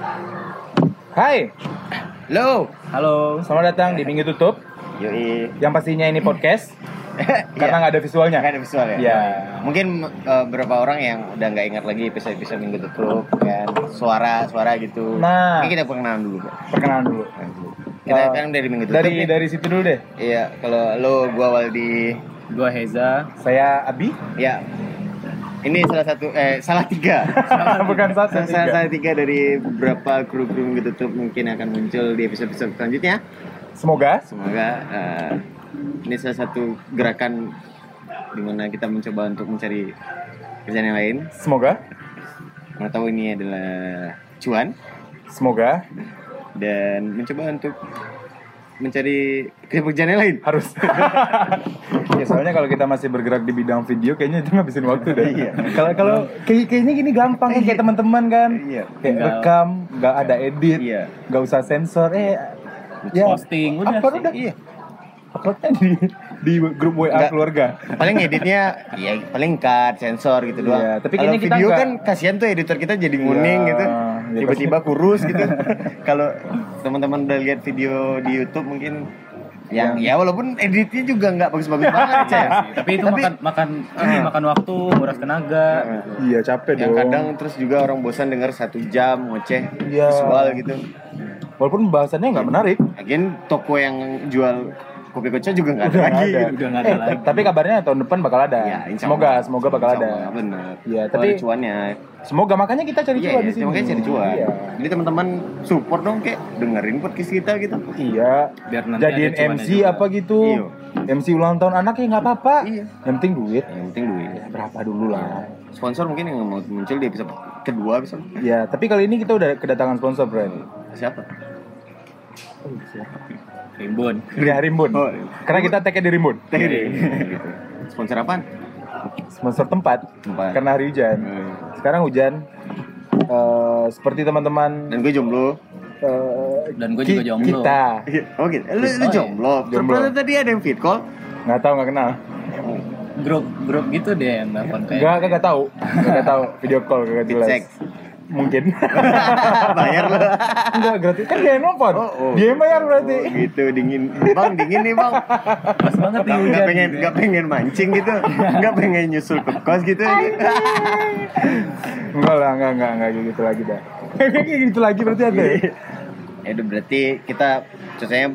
Hai, Halo. Halo. selamat datang di Minggu Tutup Yoi. Yang pastinya ini podcast Karena nggak ada visualnya Nggak ada visual ya? Iya. Mungkin eh, beberapa orang yang udah nggak ingat lagi episode-episode minggu tutup kan suara-suara gitu. Nah. Ini kita perkenalan dulu, Pak. Perkenalan dulu Kita kan dari minggu tutup Dari nih. dari situ dulu deh Iya, kalau lo gua Waldi Gua Heza. Saya Abi ya ini salah satu eh salah tiga. Bukan satu salah, tiga. salah tiga dari beberapa kru-kru minggu tutup mungkin akan muncul di episode-episode selanjutnya. Semoga Semoga eh, ini salah satu gerakan di mana kita mencoba untuk mencari kerjaan yang lain. Semoga Mana tahu ini adalah cuan Semoga dan mencoba untuk mencari kerjaan yang lain. Harus Ya soalnya kalau kita masih bergerak di bidang video Kayaknya itu ngabisin waktu deh Iya. Kalau kalau kayak, kayaknya gini gampang kan Kayak teman-teman kan Iya. Kayak Tinggal- rekam Gak ada edit Iya. Gak usah sensor Eh ya, Posting, udah upload sih. udah. Iya. Uploadnya di, di grup WA Nggak. keluarga Paling editnya ya paling cut, sensor gitu doang. Iya, tapi Kalau kayaknya kita video nggak- kan kasihan tuh editor kita jadi nguning Iya, gitu. Tiba-tiba kurus gitu. Kalau teman-teman udah lihat video di YouTube mungkin yang ya walaupun editnya juga nggak bagus-bagus banget ya. Tapi itu makan makan ini makan waktu, nguras tenaga. Iya capek yang dong kadang terus juga orang bosan dengar satu jam ngoceh Iya. visual gitu. Walaupun bahasannya nggak menarik Lagian toko yang jual kopi kocok juga nggak ada Udah lagi. ada. Udah nggak ada Eh, lagi. Tapi kabarnya tahun depan bakal ada Ya, insya Semoga, Allah. semoga bakal Insya ada Allah, Bener. Iya, tapi- ada cuannya. Semoga makanya kita cari Iya, cuan iya, di sini makanya cari cuan. Iya, Jadi teman-teman support dong kayak dengerin podcast kita gitu. iya. Biar nanti Jadiin cuannya MC juga. apa gitu Iya. MC ulang tahun anak ya nggak apa-apa Iya. Yang penting duit Yang penting duit. Ya, Berapa dulu lah Sponsor mungkin yang mau muncul di episode kedua bisa. Ya, tapi kali ini kita udah kedatangan sponsor, friend. Siapa? Rimbun. Dari Rimbun. Oh. Karena kita tag di Rimbun. Teh gitu. Sponsor apaan? Sponsor tempat. Tempat. Karena hari hujan. Hmm. Sekarang hujan. Eh, seperti teman-teman Dan gue jomblo. eh, Dan gue juga jomblo. Kita Oh gitu. Lu, lu iya. jomblo. Jomblo. Tadi ada yang fit call. nggak tahu nggak kenal. Grup grup gitu deh yang nelfon kayak. Nggak kagak tahu. Kagak tahu video call kagak jelas. Mungkin. Bayar lu. Enggak gratis kan dia yang nelfon. Oh, oh. Dia yang bayar berarti. Oh, gitu dingin. Bang dingin nih bang. Pas banget nih Nggak pengen nggak pengen mancing gitu. Nggak pengen nyusul ke kos gitu. Enggak lah, enggak enggak enggak gitu lagi dah. Kayak gitu lagi berarti ada. ya? Ya udah berarti kita cocoknya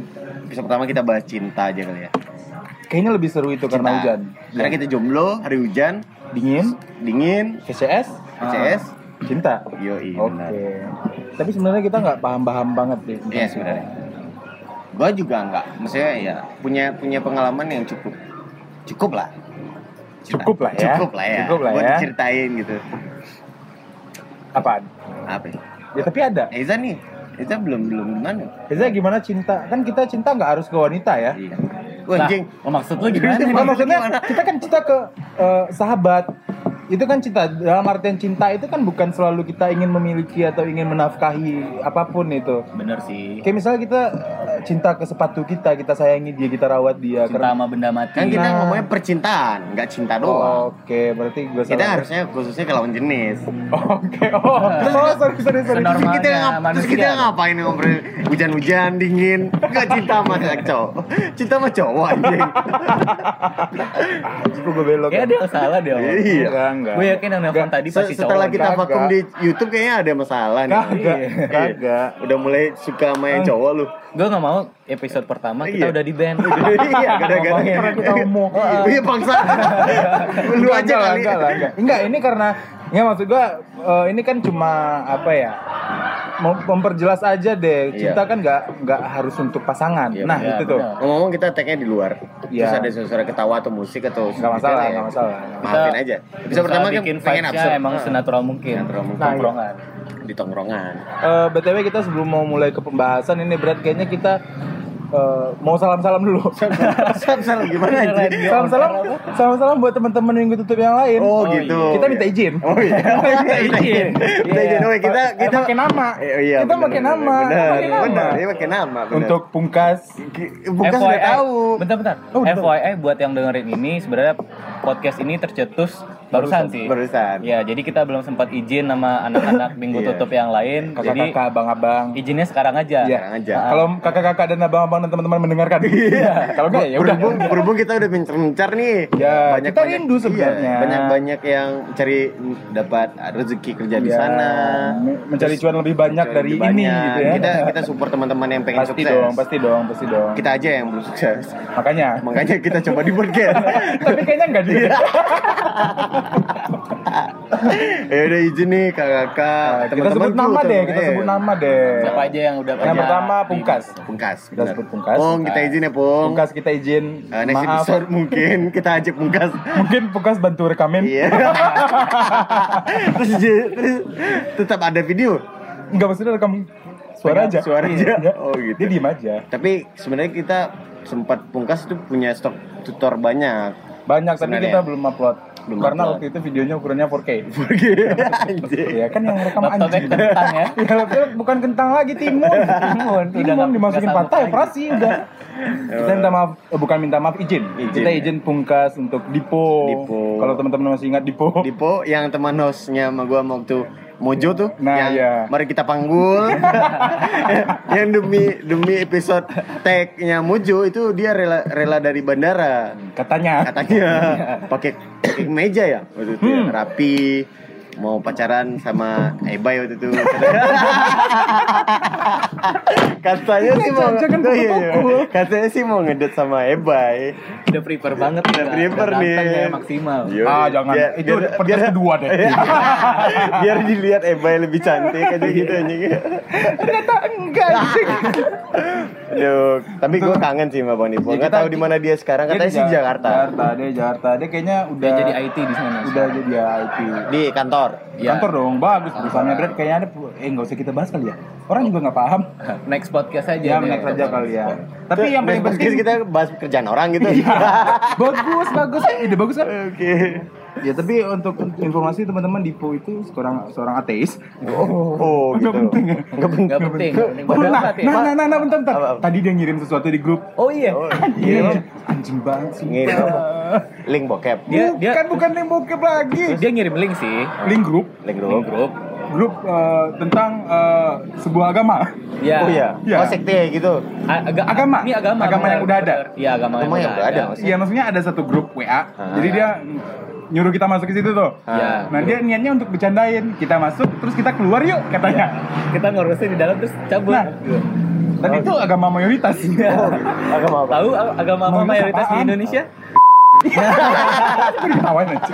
episode pertama kita bahas cinta aja kali ya. Kayaknya lebih seru itu karena Cinta. hujan. Karena Ya. kita jomblo, hari hujan, dingin, dingin, VCS, CS, cinta. yo Oke. benar. Tapi sebenarnya kita nggak paham-paham banget deh. tentang Iya cinta. sebenarnya. Gue juga enggak, maksudnya ya punya punya pengalaman yang cukup cukup lah. Cinta. Cukup lah ya. Cukup lah ya. Cukup lah Buat ya. diceritain gitu. Apaan? Apa? ya? Ya tapi ada. Eza nih, Eza belum belum gimana? Biasanya gimana cinta? Kan kita cinta nggak harus ke wanita ya. Iya. Wah, Nah, anjing. oh, maksud lu gimana? Nah, maksudnya kita kan cinta ke eh, sahabat. Itu kan cinta dalam artian cinta itu kan bukan selalu kita ingin memiliki atau ingin menafkahi apa pun itu. Bener sih. Kayak misalnya kita eh, cinta ke sepatu kita, kita sayangi dia, kita rawat dia. Cinta sama benda mati. Kan kita Nah. ngomongnya percintaan, nggak cinta doang. Oke, berarti gue salah. Kita harusnya khususnya ke lawan jenis. Oke, oh, oh sorry, sorry, sorry. Terus kita, ngap- terus kita ngapain ngobrol hujan-hujan dingin Gak cinta sama cowok Cinta sama cowok anjing Gue gue belok. Kayak ada yang salah deh. Iya. Enggak, enggak. Gue yakin yang nelfon tadi pasti Setelah cowok. kita Kagak. vakum di Youtube kayaknya ada masalah nih Kagak, Iya. kagak. Udah mulai suka sama yang cowok lu Gue gak mau episode pertama kita Iya. udah di band. Iya gara-gara orang kita ngomong. Iya bangsa Lu aja kali Enggak, enggak. Enggak, ini karena ya maksud gua eh, ini kan cuma apa ya? Mem- Memperjelas aja deh. Iya. Cinta kan enggak enggak harus untuk pasangan. Iya, nah, iya, itu tuh. Ngomong-ngomong kita tagnya di luar Iya. Terus ada suara ketawa atau musik atau Enggak masalah, ya. enggak masalah. Maafin aja Bisa pertama kan pengen absurd emang Ah, senatural mungkin. Senatural mungkin. Nah, iya. Tongkrongan. Di tongkrongan Eh, BTW kita sebelum mau mulai ke pembahasan ini berat kayaknya kita eh, mau salam-salam dulu. Salam-salam gimana? Salam-salam, salam-salam buat teman-teman minggu tutup yang lain. Oh, Oh, gitu. Kita minta izin. Oh iya. minta izin. Minta izin. Oh, kita kita pakai nama. Eh, oh, iya, kita pakai nama. Benar, benar. Dia pakai nama. benar. Untuk pungkas bukan sudah tahu. Bentar bentar. Oh, betul. FYI buat yang dengerin ini sebenarnya podcast ini tercetus barusan sih. Barusan. Ya, jadi kita belum sempat izin sama anak-anak minggu Iya. tutup yang lain. Jadi Kakak-kakak, abang-abang. izinnya sekarang aja. Iya. Sekarang aja. Kalau kakak-kakak dan abang-abang dan teman-teman mendengarkan. Iya. Kalau enggak ya udah. berhubung, berhubung kita udah mencar-mencar nih. Ya, kita rindu sebenarnya. Iya, banyak-banyak yang cari dapat rezeki kerja di Ya, sana. me- mencari cuan lebih banyak dari lebih ini banyak. gitu ya. Kita kita support teman-teman yang pengen pasti sukses. dong, pasti dong, pasti dong. Kita aja yang belum sukses. Makanya. Makanya kita coba di podcast. Tapi kayaknya enggak juga. ya udah izin nih kakak-kakak, Nah, kita sebut nama deh, kita sebut nama deh. Siapa aja yang udah Yang pertama Pungkas. Pungkas. Kita benar. sebut Pungkas. Pung, kita izin ya Pung. Pungkas kita izin. Eh, next Maaf. episode mungkin kita ajak Pungkas. Mungkin Pungkas bantu rekamin. Iya. terus, tetap ada video. Enggak maksudnya rekam suara aja. Suara aja. Iya. Oh, gitu. Dia diem aja. Tapi sebenarnya kita sempat Pungkas itu punya stok tutor banyak. Banyak tapi Sebenarnya. kita belum upload. Belum Karena upload. waktu itu videonya ukurannya 4K. Anjir. Iya kan yang rekam anjing. kentang ya. Ya bukan kentang lagi timun. Timun, udah Timun dimasukin pantai operasi udah. Kita minta maaf, eh, bukan minta maaf izin. Izin, Kita ya. izin pungkas untuk Dipo. Dipo. Kalau teman-teman masih ingat Dipo. Dipo yang teman hostnya sama gua waktu Mojo tuh Nah, yang iya. mari kita panggul yang demi demi episode tag-nya Mojo itu dia rela rela dari bandara Katanya. katanya pakai pakai meja ya waktu itu ya. Hmm. rapi mau pacaran sama Ebay waktu itu katanya sih mau Oh, iya, iya. katanya sih mau ngedate sama Ebay Udah prepare banget. Udah prepare nih. Ya, maksimal. Yoi. Ah, jangan. Biar- Itu biar- kedua deh. biar dilihat Ebay lebih cantik aja gitu anjing. Ternyata enggak anjing. Aduh, tapi gue kangen sih sama. Ya, Enggak kita- tahu di mana dia sekarang. Katanya sih di Jakarta. Jakarta, dia Jakarta. Dia kayaknya udah Dia jadi IT di sana. Udah jadi IT. Di kantor. Ya. Kantor dong, bagus perusahaannya Brad kayaknya ada eh nggak usah kita bahas kali ya. Orang juga nggak paham. Next podcast aja. Ya, next aja kali ya. Tapi yang paling penting kita bahas pekerjaan orang gitu. bagus, bagus. Ide bagus kan? Oke. Ya, tapi untuk informasi teman-teman Dipo itu seorang seorang ateis. Oh, oh gitu. Nggak penting ya? Nggak penting. Nggak penting. Oh, nah, nah, nah, nah, nah, bentar, bentar. Apa, apa? Tadi dia ngirim sesuatu di grup. Oh iya. Oh, Iya, iya. anjing banget sih. Ngirim apa? Link bokep. Dia- bukan, dia- bukan link bokep lagi. Dia ngirim link sih. Link grup, Link Link grup. grup. grup eh, tentang eh, sebuah agama. Ya. Oh iya. Iya. Oh sekte gitu. Aga- Agama. Ini agama. Agama yang udah ada. Iya, agama, Agama yang udah ada. Iya, maksudnya ada satu grup WA. Ah. Jadi dia nyuruh kita masuk ke situ tuh. Iya. Nah dia niatnya untuk bercandain kita masuk terus kita keluar yuk katanya. Kita ngurusin di dalam terus cabut. Nah. Dan itu agama mayoritas. Oh, agama apa? Tahu agama apa Mayoritas mayoritas di apaan? Indonesia? Itu diketawain aja.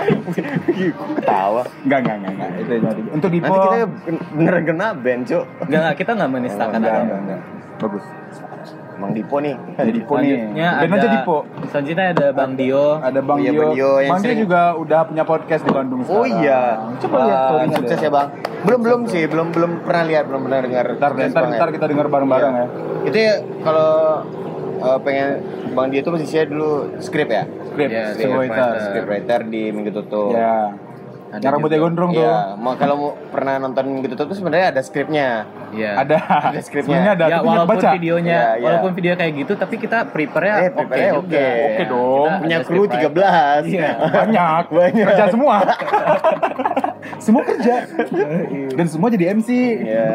Ketawa. Enggak, enggak, enggak, enggak. Itu jadi untuk Dipo. Nanti kita beneran kena ban, Cuk. Enggak, kita enggak menistakan agama. enggak, enggak. Bagus. Emang Dipo nih. Ada Dipo nih. Selanjutnya Ben ada aja Dipo. Selanjutnya ada Bang Dio. Ada Bang Oh iya, Dio. Bang Dio yang Bang Dio juga udah punya podcast di Bandung Oh sekarang. iya. Coba lihat story-nya sukses ya bang. Belum belum sih, belum belum pernah lihat, belum pernah dengar. Ntar, ntar, banget. ntar kita dengar bareng-bareng ya. Itu ya kalau eh, pengen Bang dia tuh posisinya dulu skrip ya. Script, Iya, script writer. Script writer di Minggu Tutup. Ya. Ada Yang rambutnya gondrong tuh. Iya, mau kalau mau pernah nonton Tutup tuh sebenarnya ada skripnya. Iya. Ada. Ada skripnya. Sebenarnya ada, ya walaupun baca. videonya Iya, iya. walaupun video kayak gitu tapi kita prepare-nya Eh, oke oke. Oke dong. Kita Punya kru script 13. Iya. Banyak. Banyak. Kerja semua. semua kerja. Dan semua jadi MC. Iya.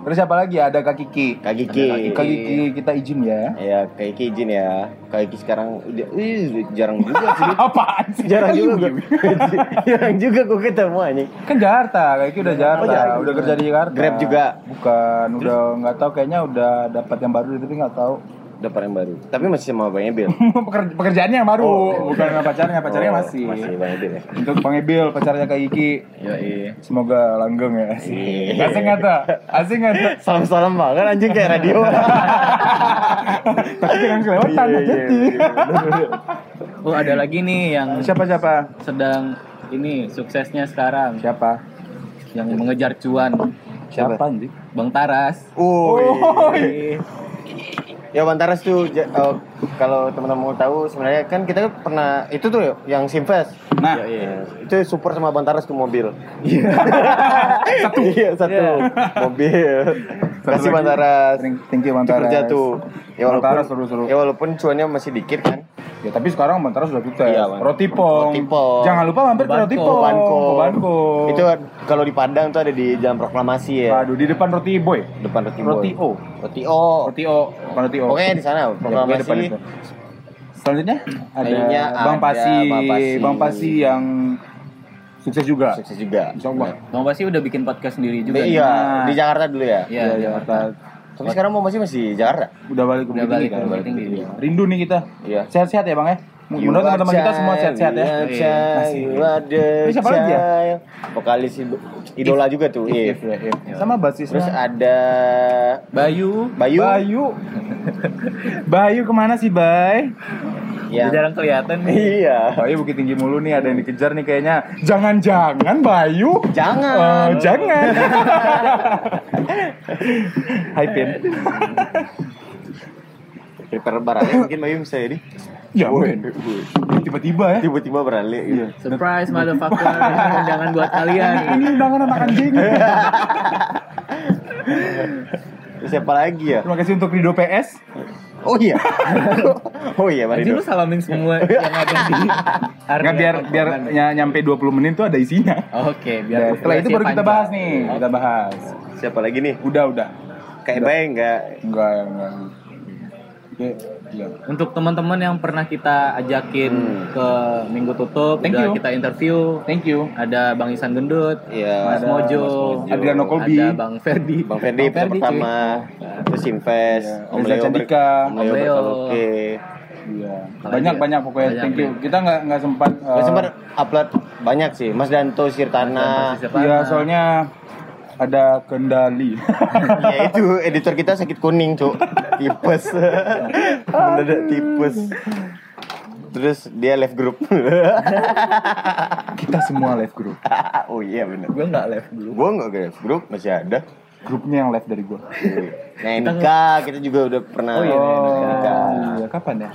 Terus siapa lagi? Ada Kak Kiki. Kak Kiki. Kak Kiki kita izin ya. Ya, Kak Kiki izin ya. Kak Kiki sekarang udah ih, jarang juga sih. Apaan sih? jarang Kan juga gue. jarang juga gue ketemu anjing. Kan Jakarta, Kak Kiki udah Jakarta. Oh, Jakarta. udah kerja di Jakarta. Grab juga? Bukan, udah nggak tahu kayaknya udah dapat yang baru tapi nggak tahu. Dapat yang baru. Tapi masih sama Bang Ebil. Peker- pekerjaannya yang baru, Oh. bukan sama pacarnya, pacarnya Oh, masih. Masih Bang Ebil ya. Untuk Bang Ebil, pacarnya Kak Kiki. Yoi. Semoga langgeng ya. Iya. Asing nggak tuh? Asing nggak tuh? Salam-salam banget anjing kayak radio. Tapi jangan kelewatan Iya, iya, jadi. iya. Oh, ada lagi nih yang Siapa siapa? sedang ini suksesnya sekarang Siapa? yang mengejar cuan Siapa? Siapa anjing? Bang Taras. Oh, Oh, iya. Ya Bantaras tuh ja- oh, kalau teman-teman mau tahu sebenarnya kan kita pernah itu tuh yang Simfest. Nah, Yoi. Itu support sama Bantaras tuh mobil. satu. Iya, satu mobil. Satu Kasih lagi. Bantaras. Thank- you Itu Bantaras. kerja tuh. Ya walaupun Bantaras seru-seru. ya walaupun cuannya masih dikit kan. Ya tapi sekarang Bantara sudah tutup. Iya, Bang. Roti Pong. Roti Pong. Jangan lupa mampir ke Roti. Pong. Banko. Ke Banko. Itu kalau di Padang tuh ada di Jalan Proklamasi ya. Aduh di depan Roti Boy. Depan Roti Roti Boy. O. Roti O. Roti O, bukan Roti O. Pokoknya di sana Ya, pokoknya Proklamasi. depan itu. Selanjutnya ada Bang ada Pasi, Bang Pasi. Bang Pasi yang sukses juga. Sukses juga. Insya Allah. Bang Pasti udah bikin podcast sendiri juga. Iya, Nah. di Jakarta dulu ya. Iya, Iya, Jakarta. Tapi sekarang mau masih masih Jakarta. Udah balik ke Bukit balik Tinggi ke kan? Tinggi. Iya. Rindu nih kita. Iya. Sehat-sehat ya Bang ya. Menurut teman-teman kita semua sehat-sehat ya. Iya. Ini siapa lagi ya? Vokalis ido- idola juga tuh. Iya. If, ya, if. Sama basisnya. Terus ada Bayu. Bayu. Bayu. Bayu ke mana sih, Bay? Yang Udah jarang kelihatan nih. Iya. Bayu bukit tinggi mulu nih, ada yang dikejar nih kayaknya. Jangan-jangan Bayu. Jangan. Oh, jangan. Hai Pin. Prepare barangnya mungkin Bayu bisa jadi. Ya mungkin. Tiba-tiba ya. Tiba-tiba beralih gitu. Surprise motherfucker. Undangan buat kalian. Ini undangan anak anjing. Siapa lagi ya? Terima kasih untuk Rido PS. Oh iya. oh iya, Mari Anjing lu salamin semua yang ada di Enggak biar biar ny- nyampe 20 menit tuh ada isinya. Oke, biar setelah itu baru kita bahas nih, kita bahas. Siapa lagi nih? Udah, udah. Kayak Bay enggak Enggak, enggak. Oke, iya. Untuk teman-teman yang pernah kita ajakin Hmm. ke Minggu Tutup, Thank udah you. kita interview. Thank you. Ada Bang Isan Gendut, Iya. Mas Ada Mojo, Mas Mojo. Adriano Kolbi. ada Bang Ferdi. Bang Ferdi Bang episode Ferdi, pertama. Terus Invest, Iya. Om Reza Leo Candika. Om Leo Om Leo. Berkaraoke. Iya. Banyak ya? banyak pokoknya. Banyak Thank you. nih. Kita nggak nggak sempat. Gak eh, sempat upload banyak sih. Mas Danto Sirtana. Iya, soalnya ada kendali. ya itu editor kita sakit kuning, Cuk. Tipes. Mendadak tipes. Terus dia live group. Kita semua live group. oh iya bener. Gue nggak live dulu. Gua nggak live group masih ada. Grupnya yang live dari gua. Nah, Nika kita juga udah pernah. Oh iya, Nika. iya, kapan ya?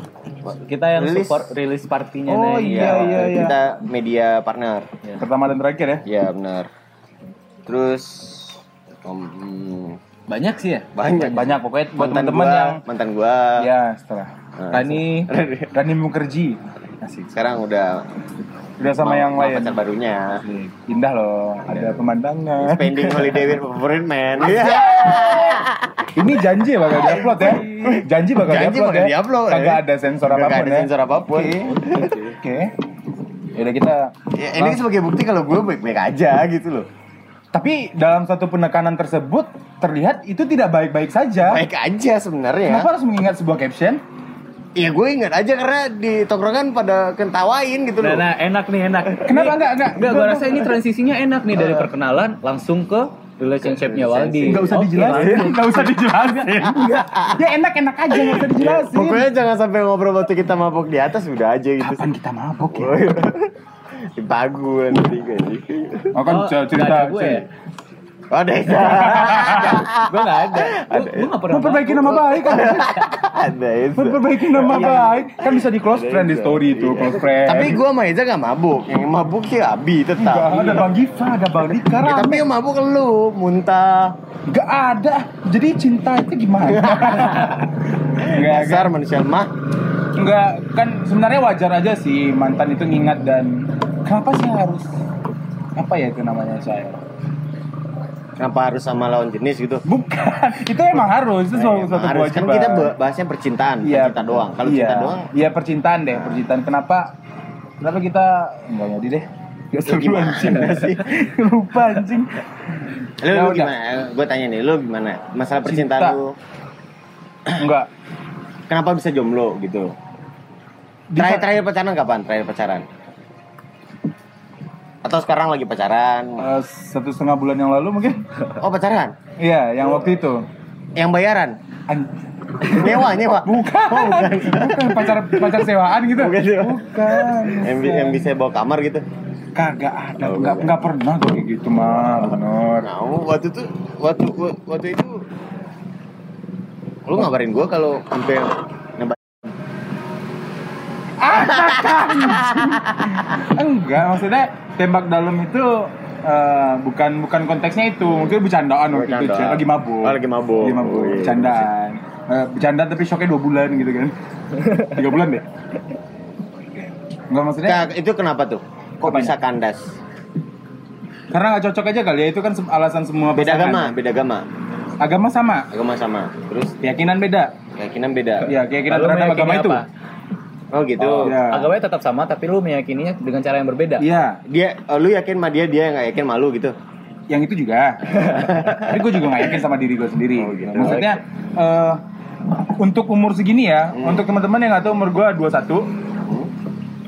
Kita yang Rilis. support rilis partinya Oh, nih. iya, iya, iya. Kita media partner. Iya. Pertama dan terakhir ya? Iya benar. Terus um, Banyak sih ya. banyak Banyak pokoknya buat mantan teman-teman gua, yang mantan gua. ya setelah Nah, Rani, Rani Mukerji. Asik. sekarang udah Udah sama mau- yang lain. pacar barunya. Asik. Indah loh, ada pemandangan. Spending holiday with favorite man. Iya. Ini janji bakal diupload ya. Janji bakal Janji diupload ya. diupload, Kagak ya. ada sensor apa pun ada ya. sensor apa pun. Oke. Oke. Ya udah kita Ya, ini sebagai bukti kalau gue baik-baik aja gitu loh. Tapi dalam satu penekanan tersebut terlihat itu tidak baik-baik saja. Baik aja sebenarnya. Kenapa harus mengingat sebuah caption? Iya gue ingat aja karena di tongkrongan pada kentawain gitu Nah, loh. nah, enak nih enak. Kenapa enggak enggak? Enggak, gua rasa ini transisinya enak nih dari perkenalan langsung ke relationship-nya Waldi. Enggak usah dijelasin, enggak usah dijelasin. Ya enak-enak aja enggak usah dijelasin. Pokoknya jangan sampai ngobrol waktu kita mabok di atas udah aja gitu. kapan kita mabok ya? Oh, iya. Nanti kayaknya. Oh kan Oh, cerita nggak ada gue ya? Oh. Gue nggak ada. Gue gue nggak pernah. Memperbaiki nama baik kan? ada itu. Memperbaiki nama baik kan bisa di close friend di story itu close friend. Tapi gue sama Eza gak mabuk. Yang mabuk sih Abi Enggak, tetap. ada Bang Giva, ada Bang Dika, Ya, tapi yang mabuk lu, muntah. Enggak ada. Jadi cinta itu gimana? Enggak, Dasar manusia mah. enggak kan sebenarnya wajar aja sih mantan itu ngingat dan kenapa sih harus apa ya itu namanya saya? Kenapa harus sama lawan jenis gitu? Bukan, itu emang harus itu suatu, Emang suatu harus. Kan kita ba- bahasnya percintaan, bukan cinta doang. Kalau iya, cinta doang, Iya percintaan deh, percintaan. Kenapa? Kenapa kita enggak jadi deh? Gak seru gimana anjing sih? Lupa anjing. lu, Ya lu gimana? Gue tanya nih, lu gimana? Masalah percintaan Cinta. lu, Enggak. kenapa bisa jomblo gitu? Terakhir terakhir pacaran kapan? Terakhir pacaran? Atau sekarang lagi pacaran? Eh, satu setengah bulan yang lalu mungkin. Oh pacaran? Iya, yang waktu itu. Yang bayaran? An- Nyewa, nyewa. bukan. Oh, bukan. bukan pacar pacar sewaan gitu. Bukan? Bukan. Yang, yang bisa bawa kamar gitu? Kagak ada, Oh, enggak kagak. enggak pernah gue kayak gitu mah, bener. Nah, waktu itu, waktu waktu itu, lu ngabarin gua kalau sampai Enggak, maksudnya tembak dalam itu eh, bukan bukan konteksnya itu, mungkin bercandaan waktu itu, lagi mabuk. Oh, lagi mabuk. Lagi mabuk, Oh, iya. bercandaan. Eh, bercanda tapi shocknya dua bulan gitu kan. Tiga bulan deh. Enggak maksudnya Nah, itu kenapa tuh? Kok Apanya? bisa kandas? karena nggak cocok aja kali ya itu kan alasan semua Beda pasangan. agama, beda agama. Agama sama, Agama sama. Terus keyakinan beda. keyakinan beda. Ya, keyakinan Lalu terhadap agama itu. Apa? Oh gitu. Iya. Agamanya tetap sama tapi lu meyakininya dengan cara yang berbeda. Iya, Dia oh, lu yakin sama dia, dia nggak yakin malu gitu. yang itu juga. Tapi gue juga gak yakin sama diri gue sendiri. Oh, gitu. Maksudnya eh, untuk umur segini ya, Hmm. untuk teman-teman yang nggak tahu umur gue 21,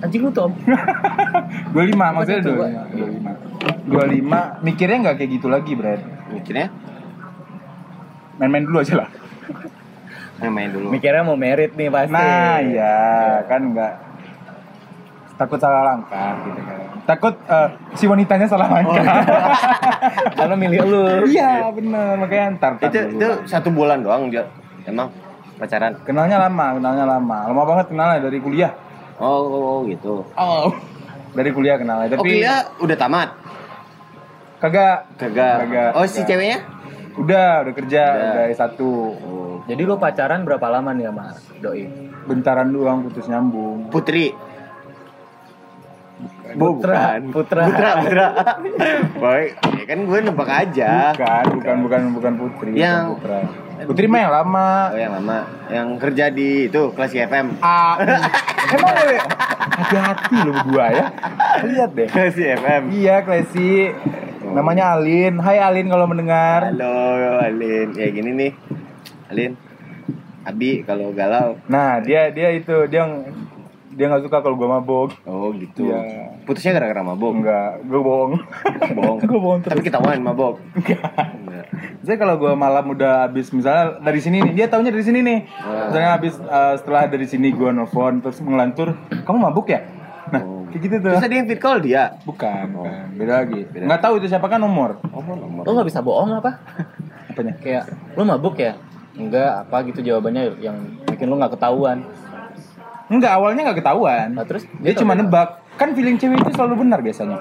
Anjing lu Tom. 25 maksudnya itu, 25. 25 mikirnya nggak kayak gitu lagi, Brad. Mikirnya Main-main dulu aja lah. Main main dulu. Mikirnya mau merit nih pasti. Nah, iya, kan nggak takut salah langkah gitu kan. Takut eh, si wanitanya salah langkah. Karena milih lu. iya, bener makanya ntar, ntar itu dulu itu satu bulan doang dia emang pacaran. Kenalnya lama, kenalnya lama. Lama banget kenalnya dari kuliah. Oh, oh, oh, gitu. Oh. Dari kuliah kenalnya, oh, tapi kuliah udah tamat. kagak Kagak. Kagak. Oh, si ceweknya? Udah, udah kerja, Udah. udah S1. Oh. Jadi lu pacaran berapa lama nih sama doi? Bentaran doang putus nyambung. Putri. Putra, Bukan. Putra. Putra, Putra. Boy, ya kan gue nebak aja. Bukan, bukan, bukan, bukan putri. bukan Yang- Putra. Putri mah yang lama. Oh, yang lama. Yang kerja di itu, kelas FM. Ah, emang boleh? Hati-hati lo berdua ya. Lihat deh. Kelas FM. Iya, Klesi. Namanya Alin. Hai Alin kalau mendengar. Halo, Alin. Ya gini nih. Alin. Abi kalau galau. Nah, dia dia itu dia dia nggak suka kalau gua mabok. Oh, gitu. Iya. Putusnya gara-gara mabok. Enggak, gua bohong. Bohong. gua bohong Tapi terus. ketahuan mabok. Enggak. Saya kalau gua malam udah habis misalnya dari sini nih, dia taunya dari sini nih. Ah. Misalnya habis eh, setelah dari sini gua nelfon terus ngelantur, "Kamu mabuk ya?" Nah, Oh. kayak gitu tuh. Terus ada yang fit call dia. Bukan, Oh. bukan. Beda lagi. Beda. Nggak tahu itu siapa kan nomor. Oh, nomor. Lu gak bisa bohong apa? Apanya? Kayak lu mabuk ya? Enggak, apa gitu jawabannya yang bikin lu nggak ketahuan. Enggak, awalnya nggak ketahuan. Nah, terus Dia tahu cuma nebak. Kan feeling cewek itu selalu benar biasanya.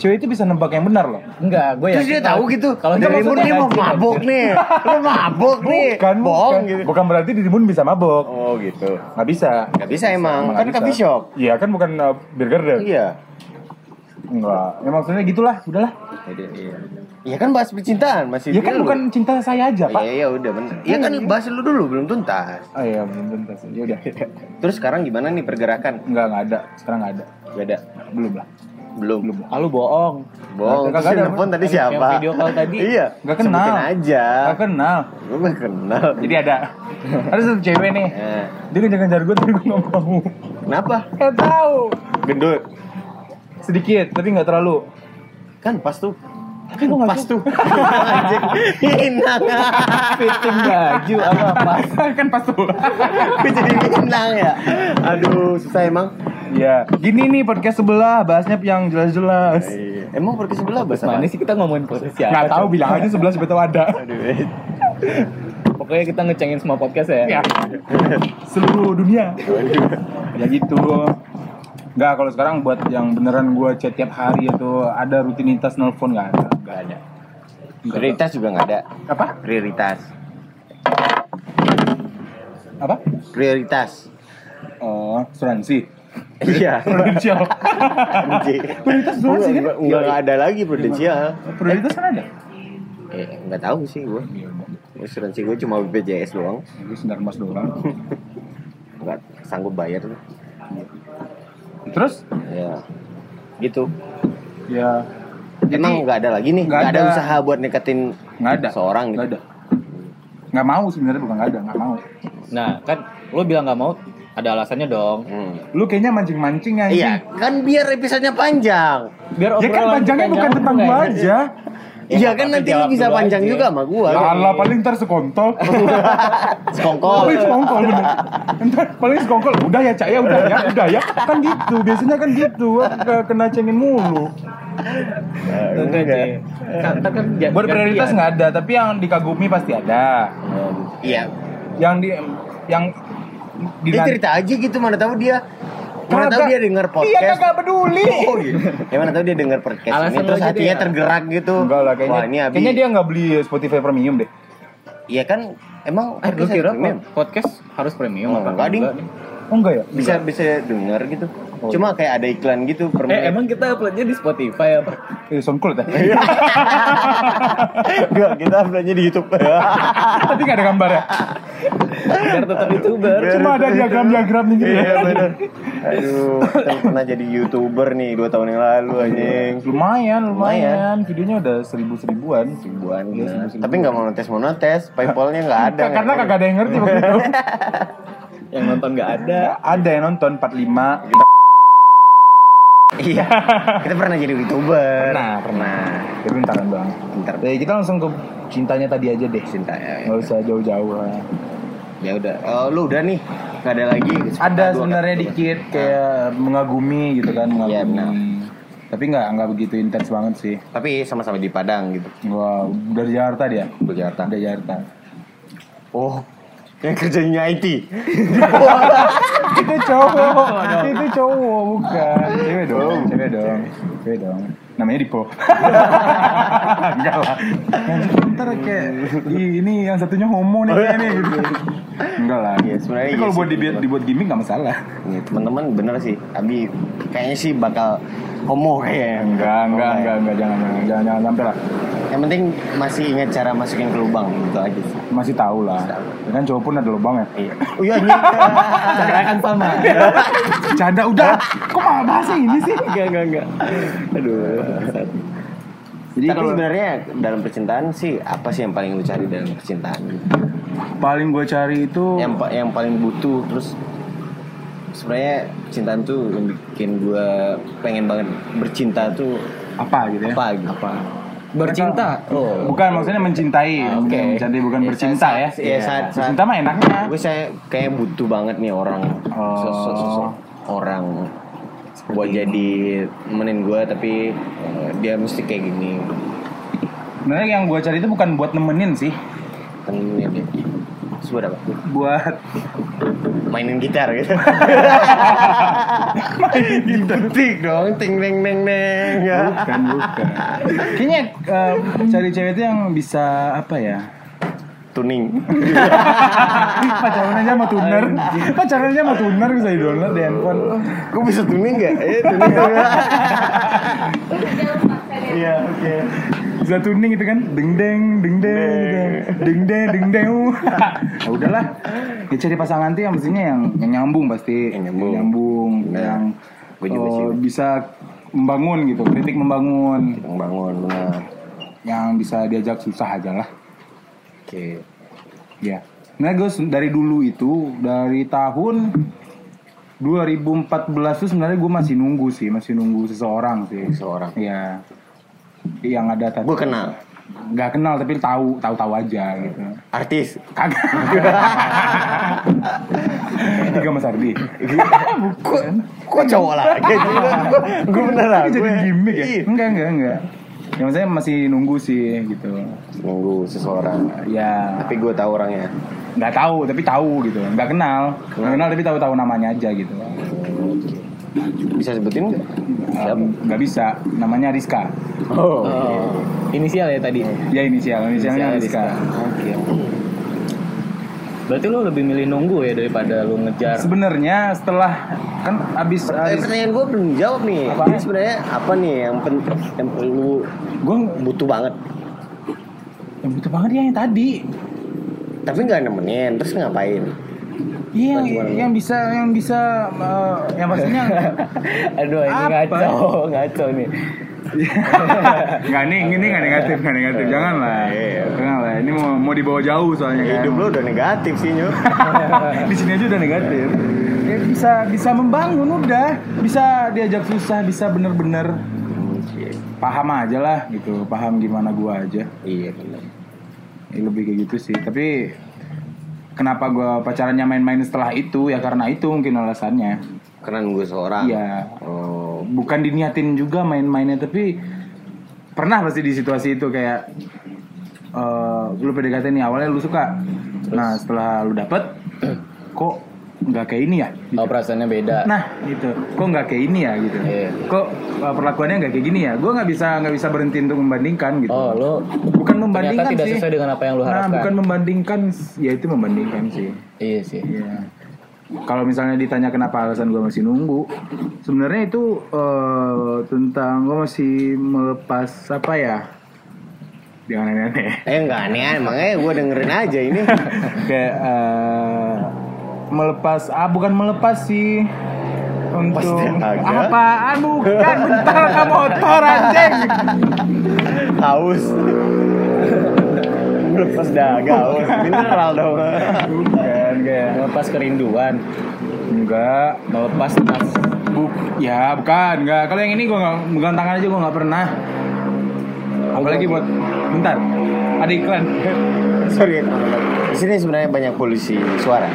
Cewek itu bisa nebak yang benar loh. Enggak, gue ya. Terus dia tahu gitu. Kalau dari maksudnya dia mau mabok nih. Lu mabok nih. Bukan, Bohong bukan. gitu. Bukan berarti dirimun bisa mabok. Oh, gitu. Nggak bisa. Gak bisa emang. Kan coffee bisa. shop. Iya kan bukan uh, beer garden. Iya. Enggak. Ya maksudnya gitulah, udahlah. Iya. Iya kan bahas percintaan masih. Ya kan dulu. bukan cinta saya aja, Pak. Iya, iya udah bener. Iya kan bahas lu dulu belum tuntas. Oh iya, belum tuntas. Ya udah. Terus sekarang gimana nih pergerakan? Enggak, enggak ada. Sekarang enggak ada. Gak ada. Belum lah. Belum. Belum. Ah, lu bohong. Bohong. Kagak ada, yang nelfon tadi Yang siapa? video call tadi. Iya. Enggak kenal. Sebutin aja. Enggak kenal. Gue gak kenal. Jadi ada. ada satu cewek nih. Eh, Dia ngejar-ngejar gue tapi gue gak mau. kenapa? Gak tahu. Gendut. Sedikit, tapi nggak terlalu. Kan pas tuh. Nggak Pas tuh. Anjing. Inang. Fitting baju apa pas. kan pas tuh. Gue jadi inang ya. Aduh, susah emang. Iya. Gini nih podcast sebelah bahasnya yang jelas-jelas. Iya. Emang podcast sebelah bahasa Mana sih kita ngomongin podcast ya? Nggak tahu bilang aja sebelah siapa tahu ada. Aduh. eh. Pokoknya kita ngecengin semua podcast ya. Ya. Seluruh dunia. Ya gitu. Enggak, kalau sekarang buat yang beneran gue chat tiap hari atau ada rutinitas nelpon nggak ada. Nggak ada. Nggak ada. Prioritas juga nggak ada. Apa? Prioritas. Apa? Prioritas. Oh, asuransi. Iya. Prudensial. Prioritas asuransi kan? Enggak enggak ada lagi prudensial. Prioritas kan ada. Eh, enggak tahu sih gue. Iya, udah. Asuransi gue cuma BPJS doang. Itu sendal emas doang. Enggak sanggup bayar. Terus? Ya. Gitu. Ya. Emang nggak ada lagi nih? Nggak Nggak ada. ada. usaha buat neketin nggak ada. seorang Nggak gitu. ada. Nggak mau sebenarnya bukan nggak ada, nggak mau. Nah, kan lu bilang nggak mau, ada alasannya dong. Hmm. Lu kayaknya mancing-mancing aja. Iya, kan biar episodenya panjang. Biar Ya kan panjangnya bukan tentang nggak gua ya? aja. Iya kan tapi nanti lu bisa panjang aja. juga sama gua. Ya Allah, paling ntar sekongkol. Sekongkol. Paling sekongkol bener. Ntar paling sekongkol. Udah ya, Cak ya, udah ya, udah ya. Kan gitu, biasanya kan gitu. Ke- Kena cengin mulu. Enggak, Ci. Kan, kan, kan Buat prioritas gantian. nggak ada, tapi yang di Kagumi pasti ada. Iya. Yang di yang Dia cerita aja gitu mana tahu dia mana tahu dia denger Iya podcast. kagak peduli. Oh gitu. Ya mana tahu dia denger podcast Alasan ini terus hatinya dia. tergerak gitu. Enggak lah kayaknya. Wah, ini Abi. Kayaknya dia nggak beli Spotify Premium deh. Iya kan emang Eh, lu podcast kira premium? podcast harus premium Oh, apa enggak, Ding. Oh enggak ya? bisa bisa denger gitu. Cuma kayak ada iklan gitu per Eh emang kita uploadnya di Spotify apa? Eh, SoundCloud ya? Enggak, kita uploadnya di YouTube. Tapi gak ada gambar ya? Biar tetap youtuber. Cuma ada diagram-diagram nih gitu. Iya benar. Aduh, kita pernah jadi youtuber nih dua tahun yang lalu anjing. Lumayan, lumayan. Videonya udah seribu-seribuan. Ribuan gitu. Tapi nggak mau notes mau notes, paypalnya nggak ada. Karena kagak ada yang ngerti waktu itu. Yang nonton nggak ada. ada yang nonton 45. Iya. Kita pernah jadi youtuber. Pernah, pernah. Tapi bentaran bang. Bentar. Ya, kita langsung ke cintanya tadi aja deh. Cinta ya. Nggak usah jauh-jauh lah. Ya udah. Oh, lu udah nih. Gak ada lagi. Ada sebenarnya dikit kayak mengagumi gitu kan, Iya, mengagumi. benar. Tapi nggak nggak begitu intens banget sih. Tapi sama-sama di Padang gitu. Wah, dari Jakarta dia. Di Jakarta. Dari Jakarta. Oh, yang kerjanya IT. itu cowok, itu cowok bukan. Cewek dong, cewek dong, cewek dong. Namanya Dipo. Enggak lah. Ntar kayak "Ih, ini yang satunya homo nih kayaknya nih gitu. Enggak lah. Iya, sebenarnya Tapi iya kalau buat dibuat, dibuat gimmick nggak masalah. Nih, teman-teman bener sih. Abi kayaknya sih bakal homo kayaknya. Enggak, enggak, Oh, enggak, enggak, jangan, jangan, jangan, jangan sampai lah. Yang penting masih ingat cara masukin ke lubang gitu aja sih. Masih tahu lah. Ya kan cowok pun ada lubang ya. Iya. Oh iya iya. Cara kan sama. Canda udah. Kok malah bahasa ini sih? Enggak, enggak, enggak. Aduh. Jadi Tapi kalau sebenarnya dalam percintaan sih apa sih yang paling lu cari dalam percintaan? paling gue cari itu Yang yang paling butuh terus sebenarnya percintaan tuh yang bikin gua pengen banget bercinta tuh apa gitu ya? apa gitu? Apa? Bercinta. Oh. Bukan maksudnya mencintai, Ah, oke. bukan mencintai bukan bercinta ya. Iya, saat, saat, Bercinta mah enaknya. gue saya kayak butuh banget nih orang Oh. sosok sosok orang buat jadi temenin gue tapi eh, dia mesti kayak gini Sebenarnya yang gue cari itu bukan buat nemenin sih, temenin dia Buat apa? buat Mainin gitar gitu Mainin gitar dong Ting neng neng neng ya. bukan bukan. Kayaknya eh, cari cewek itu yang bisa apa ya? Tuning Pacaran aja sama tuner. Pacaran aja sama tuner bisa di download di handphone. Gue bisa tuning gak? Eh tuning ya Iya oke Bisa tuning itu kan, deng deng, deng deng, deng deng, deng deng, deng. Ya udahlah. Ya cari pasangan tuh yang mestinya yang, yang nyambung pasti, Yang nyambung. nyambung, yang Gua juga eh, sih. bisa membangun gitu, kritik membangun, Yang bangun benar yang bisa diajak susah aja lah. Oke Ya. Nah gue dari dulu itu dari tahun 2014 tuh sebenarnya gue masih nunggu sih, masih nunggu seseorang sih. Seorang Iya. Yang ada tadi. Gue kenal Gak kenal tapi tahu, tahu-tahu aja gitu. Artis Kagak. Tiga Mas Ardi. Kok kok cowok lagi? Gue bener lah Ini jadi gimmick ya? Iya. Enggak, enggak, enggak. Ya maksudnya masih nunggu sih gitu. Nunggu seseorang Ya, Tapi gue tahu orangnya nggak tahu tapi tahu gitu. Nggak kenal. Nggak kenal tapi tahu-tahu namanya aja gitu. Bisa sebutin nggak? Siapa? Um, nggak bisa. Namanya Rizka. Oh, Oh. Inisial ya tadi. Ya inisial, inisialnya Inisialnya Rizka. Oke. Berarti lo lebih milih nunggu ya daripada lo ngejar. Sebenarnya setelah kan abis, Eh, abis pertanyaan gue belum jawab nih. Apa? Sebenarnya apa nih yang pen yang perlu gue butuh banget? yang butuh banget ya yang tadi. Tapi nggak nemenin, terus ngapain? Iya, gimana? yang bisa, yang bisa, eh, yang maksudnya Aduh ini Apa? ngaco, ngaco nih. nggak nih, ini nggak negatif, nggak negatif, jangan lah, Iya. jangan lah. Ini mau mau dibawa jauh soalnya kan. Hidup lo udah negatif sih nyu. di sini aja udah negatif. Ya, bisa bisa membangun udah, bisa diajak susah, bisa bener-bener paham aja lah gitu, paham gimana gua aja. Iya benar. Ya, lebih kayak gitu sih. Tapi kenapa gua pacarannya main-main setelah itu? Ya karena itu mungkin alasannya. Karena nunggu seorang. Iya. Oh. Bukan diniatin juga main-mainnya tapi pernah pasti di situasi itu kayak eh lu PDKT nih awalnya lu suka. Nah, setelah lu dapet kok nggak kayak ini ya? Gitu. Oh perasaannya beda. Nah, gitu. Kok nggak kayak ini ya gitu. Iya. Kok uh, perlakuannya nggak kayak gini ya? Gue nggak bisa nggak bisa berhenti untuk membandingkan gitu. Oh lo bukan membandingkan tidak sih. sesuai dengan apa yang lo Nah, harapkan. bukan membandingkan, ya itu membandingkan sih. Iya sih. Iya. kalau misalnya ditanya kenapa alasan gue masih nunggu, sebenarnya itu eh, tentang gue masih melepas apa ya? Jangan aneh-aneh. Eh enggak aneh, makanya gue dengerin aja ini. Kayak eh, melepas, ah bukan melepas sih. Untuk apaan bukan bentar ke motor anjing Haus. Melepas daga, haus. mineral dong. bukan kayak Melepas kerinduan, enggak melepas tas. Buk, ya bukan, enggak. Kalau yang ini gue nggak megang tangan aja gue nggak pernah. Apalagi buat, bentar, ada iklan. Sorry. Di sini sebenarnya banyak polisi suara.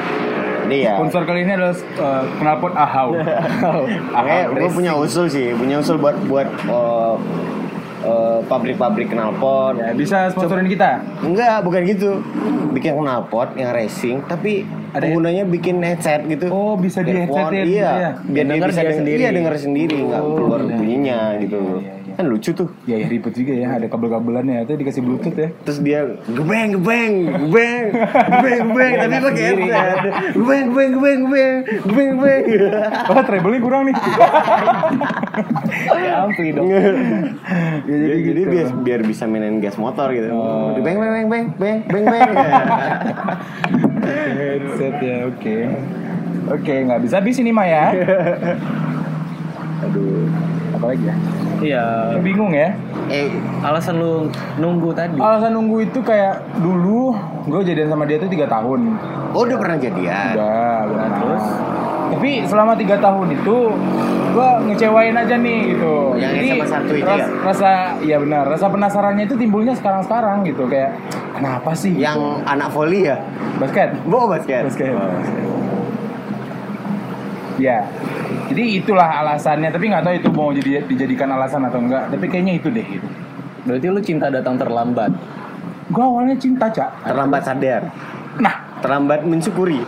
Jadi ya. Sponsor kali ini adalah uh, knalpot Ahau. Makanya gue punya usul sih, punya usul buat buat eh, eh, pabrik-pabrik knalpot. Ya, bisa sponsorin kita. Enggak, bukan gitu. Bikin knalpot yang racing, tapi Ada- penggunanya bikin headset gitu. Oh, bisa di Earphone, headsetin, Iya, iya. biar dia Denger bisa dia denger sendiri. Iya, denger sendiri, nggak Oh, keluar iya, bunyinya iya, gitu. iya, iya, iya. Kan lucu tuh. Ya, ya ribet juga ya, ada kabel-kabelannya itu dikasih bluetooth ya. Terus dia gebeng gebeng gebeng gebeng gebeng tapi pakai headset. Gebeng gebeng gebeng gebeng gebeng gebeng. Oh, treble-nya kurang nih. Ya ampli dong. ya, jadi, jadi, gitu. biar, biar bisa mainin gas motor gitu. Oh. Beng beng beng beng beng beng beng. headset ya, oke. Oke, nggak bisa habis ini mah ya. Aduh, apa lagi ya? Iya. Bingung ya. eh, Alasan lu nunggu tadi. Alasan nunggu itu kayak dulu gue jadian sama dia tuh tiga tahun. oh udah pernah jadian. Udah, udah Nah, terus? Tapi selama tiga tahun itu gue ngecewain aja nih gitu. Yang Jadi, SMA satu itu ras- ya? Rasa, iya benar. Rasa penasarannya itu timbulnya sekarang-sekarang gitu. Kayak kenapa sih? Yang anak voli ya? basket. Bawa basket. Basket. Oh, basket. Ya. Jadi itulah alasannya. Tapi nggak tahu itu mau jadi dijadikan alasan atau enggak. Tapi kayaknya itu deh. Gitu. Berarti lu cinta datang terlambat. Gue awalnya cinta cak. Terlambat sadar. Nah, Terlambat mensyukuri.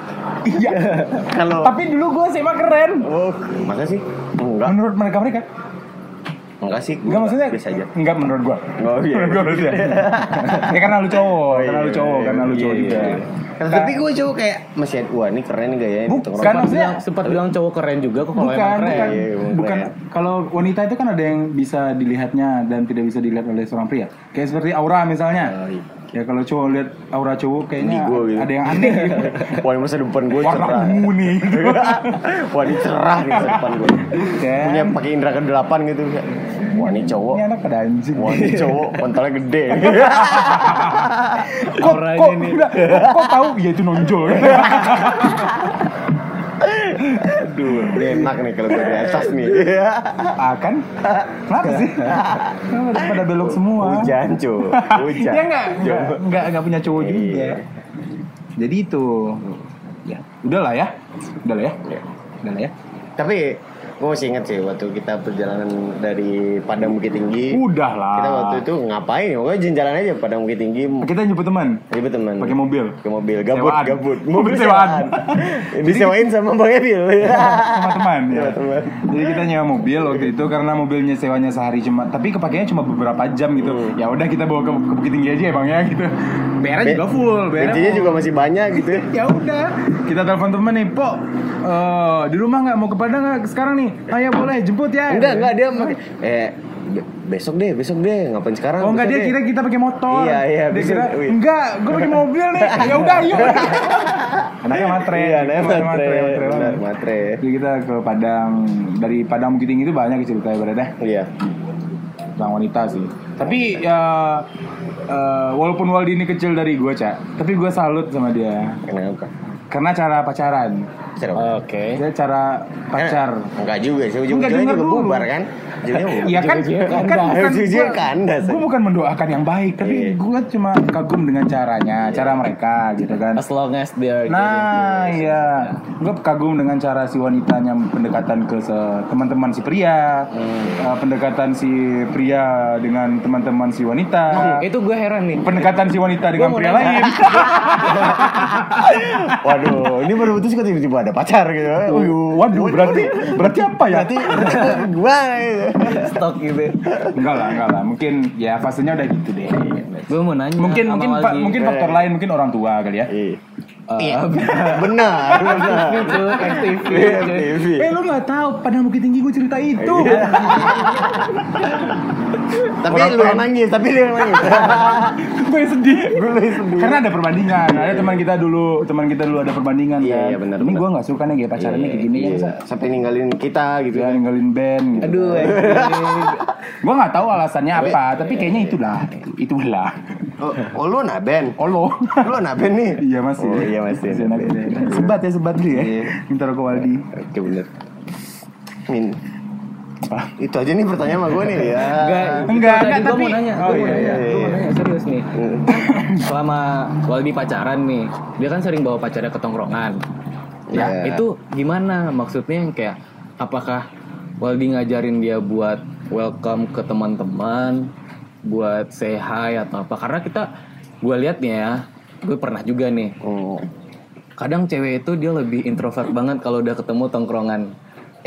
iya. Kalau Tapi dulu gue SMA keren. Oh, masa sih? Enggak. Menurut mereka mereka. Enggak sih. Enggak maksudnya biasa aja. Enggak menurut gua. Oh, iya. Menurut gua maksudnya. ya karena lu cowok, karena lu cowok, karena lu Iya, cowok iya, juga. iya. Tapi gue cowok kayak masih wah ini keren nih gayanya. Bukan, maksudnya- sempat bilang cowok keren juga kok kalau Bukan, emang keren. bukan, Iya, iya, bukan. keren. Kalau wanita itu kan ada yang bisa dilihatnya dan tidak bisa dilihat oleh seorang pria. Kayak seperti aura misalnya. Oh, iya. Ya kalau cowok lihat aura cowok kayaknya Indigo gitu. ada yang aneh gitu. Wah ini masa depan gue Warna cerah. ungu nih. gitu. Wah ini cerah nih masa depan gue. Bukan. Punya pakai indra ke delapan gitu. Wah ini cowok. Ini anak pada anjing. Wah ini cowok kontolnya gede. kok, Auranya kok, nih. udah, kok tahu? Ya itu nonjol. Aduh, ini enak nih kalau gue di atas nih. ah kan? Kenapa sih? Kenapa pada belok semua? Hujan cuy. Hujan. Dia nggak nggak nggak nggak punya cowok Iya. juga. Jadi itu, ya udahlah ya, udahlah ya, Iya. udahlah ya. Tapi gue masih inget sih waktu kita perjalanan dari Padang Bukit Tinggi. Udahlah. Kita waktu itu ngapain? Pokoknya jalan-jalan aja Padang Bukit Tinggi. kita nyebut teman Jadi teman. pakai mobil. Pakai mobil. Gabut, Sewaan. gabut. Mobil sewaan. Disewain sama Bang Emil. sama teman ya. Sama teman. Jadi kita nyewa mobil waktu itu karena mobilnya sewanya sehari cuma tapi kepakainya cuma beberapa jam gitu. Hmm. Ya udah kita bawa ke, ke Bukit Tinggi aja ya Bang ya gitu. BR Be- juga full. Bensinnya juga masih banyak gitu. ya udah kita telepon temen nih Pok eh, di rumah nggak mau ke Padang nggak sekarang nih ayo boleh jemput ya Enggak, enggak dia pakai eh be- besok deh, besok deh. Ngapain sekarang? Oh enggak Besok dia deh. kira kita pakai motor. Iya, iya, Dia bisa- kira wih. enggak, gue pakai mobil nih. Ya udah, yuk. Anaknya matre. Iya, anaknya matre. matre Benar, banget. matre. Jadi kita ke Padang dari Padang Bukit Tinggi itu banyak ceritanya berada Iya. tentang wanita sih. Tapi ya eh, walaupun Waldi ini kecil dari gue cak, tapi gue salut sama dia Kenapa? Karena cara pacaran. Cara Oke. Dia cara pacar. Enggak juga sih, ujung-ujungnya juga dulu. bubar kan? Iya kan, kan bukan Ujung-ujungnya gua- kandas, Gue ya. bukan mendoakan yang baik, tapi Iya. gue cuma kagum dengan caranya, cara mereka gitu kan. As long as dia Nah, iya. Gue kagum dengan cara si wanitanya pendekatan ke teman-teman si pria, Hmm. eh, pendekatan si pria dengan teman-teman si wanita, itu gue heran nih. pendekatan si wanita dengan pria lain. Waduh, ini baru putus kok tiba-tiba ada pacar gitu. Waduh, berarti berarti apa ya? Berarti gua Stok gitu. enggak lah, enggak lah. Mungkin ya fasenya udah gitu deh. Gue mau nanya. Mungkin mungkin fa- mungkin faktor lain, mungkin orang tua kali ya. Iya. Iya. Ah, Benar, benar. itu FTV. FTV. Eh lu nggak tahu pada Bukit Tinggi gue cerita itu. Tapi lu yang nangis, tapi lu yang nangis. gue sedih. Gue sedih. Karena ada perbandingan. Ada teman kita dulu, teman kita dulu ada perbandingan Iya, kan. iya, benar, Ini gue nggak suka nih kayak pacarannya kayak gini kan. Iya, Sampai ninggalin kita gitu kan. ninggalin band gitu. Aduh, eh. Gue nggak tahu alasannya apa, tapi kayaknya itulah. Itulah. Oh, oh lu naben. Oh lo. Lu naben nih. Iya masih. Iya, masih. anak ini. Sebat ya sebat dulu ya. Iya. Minta rokok Waldi. Oke bener. Min, Apa? itu aja nih pertanyaan sama gue nih ya. Enggak, Enggak, enggak, gua tapi- mau nanya. Oh, iya, iya, mau iya. nanya serius nih. Selama Waldi pacaran nih, dia kan sering bawa pacarnya ke tongkrongan. Ya, Iya. itu gimana maksudnya yang kayak apakah Waldi ngajarin dia buat welcome ke teman-teman, buat say hi atau apa? Karena kita gue lihat nih ya, gue pernah juga nih. Oh. Kadang cewek itu dia lebih introvert banget kalau udah ketemu tongkrongan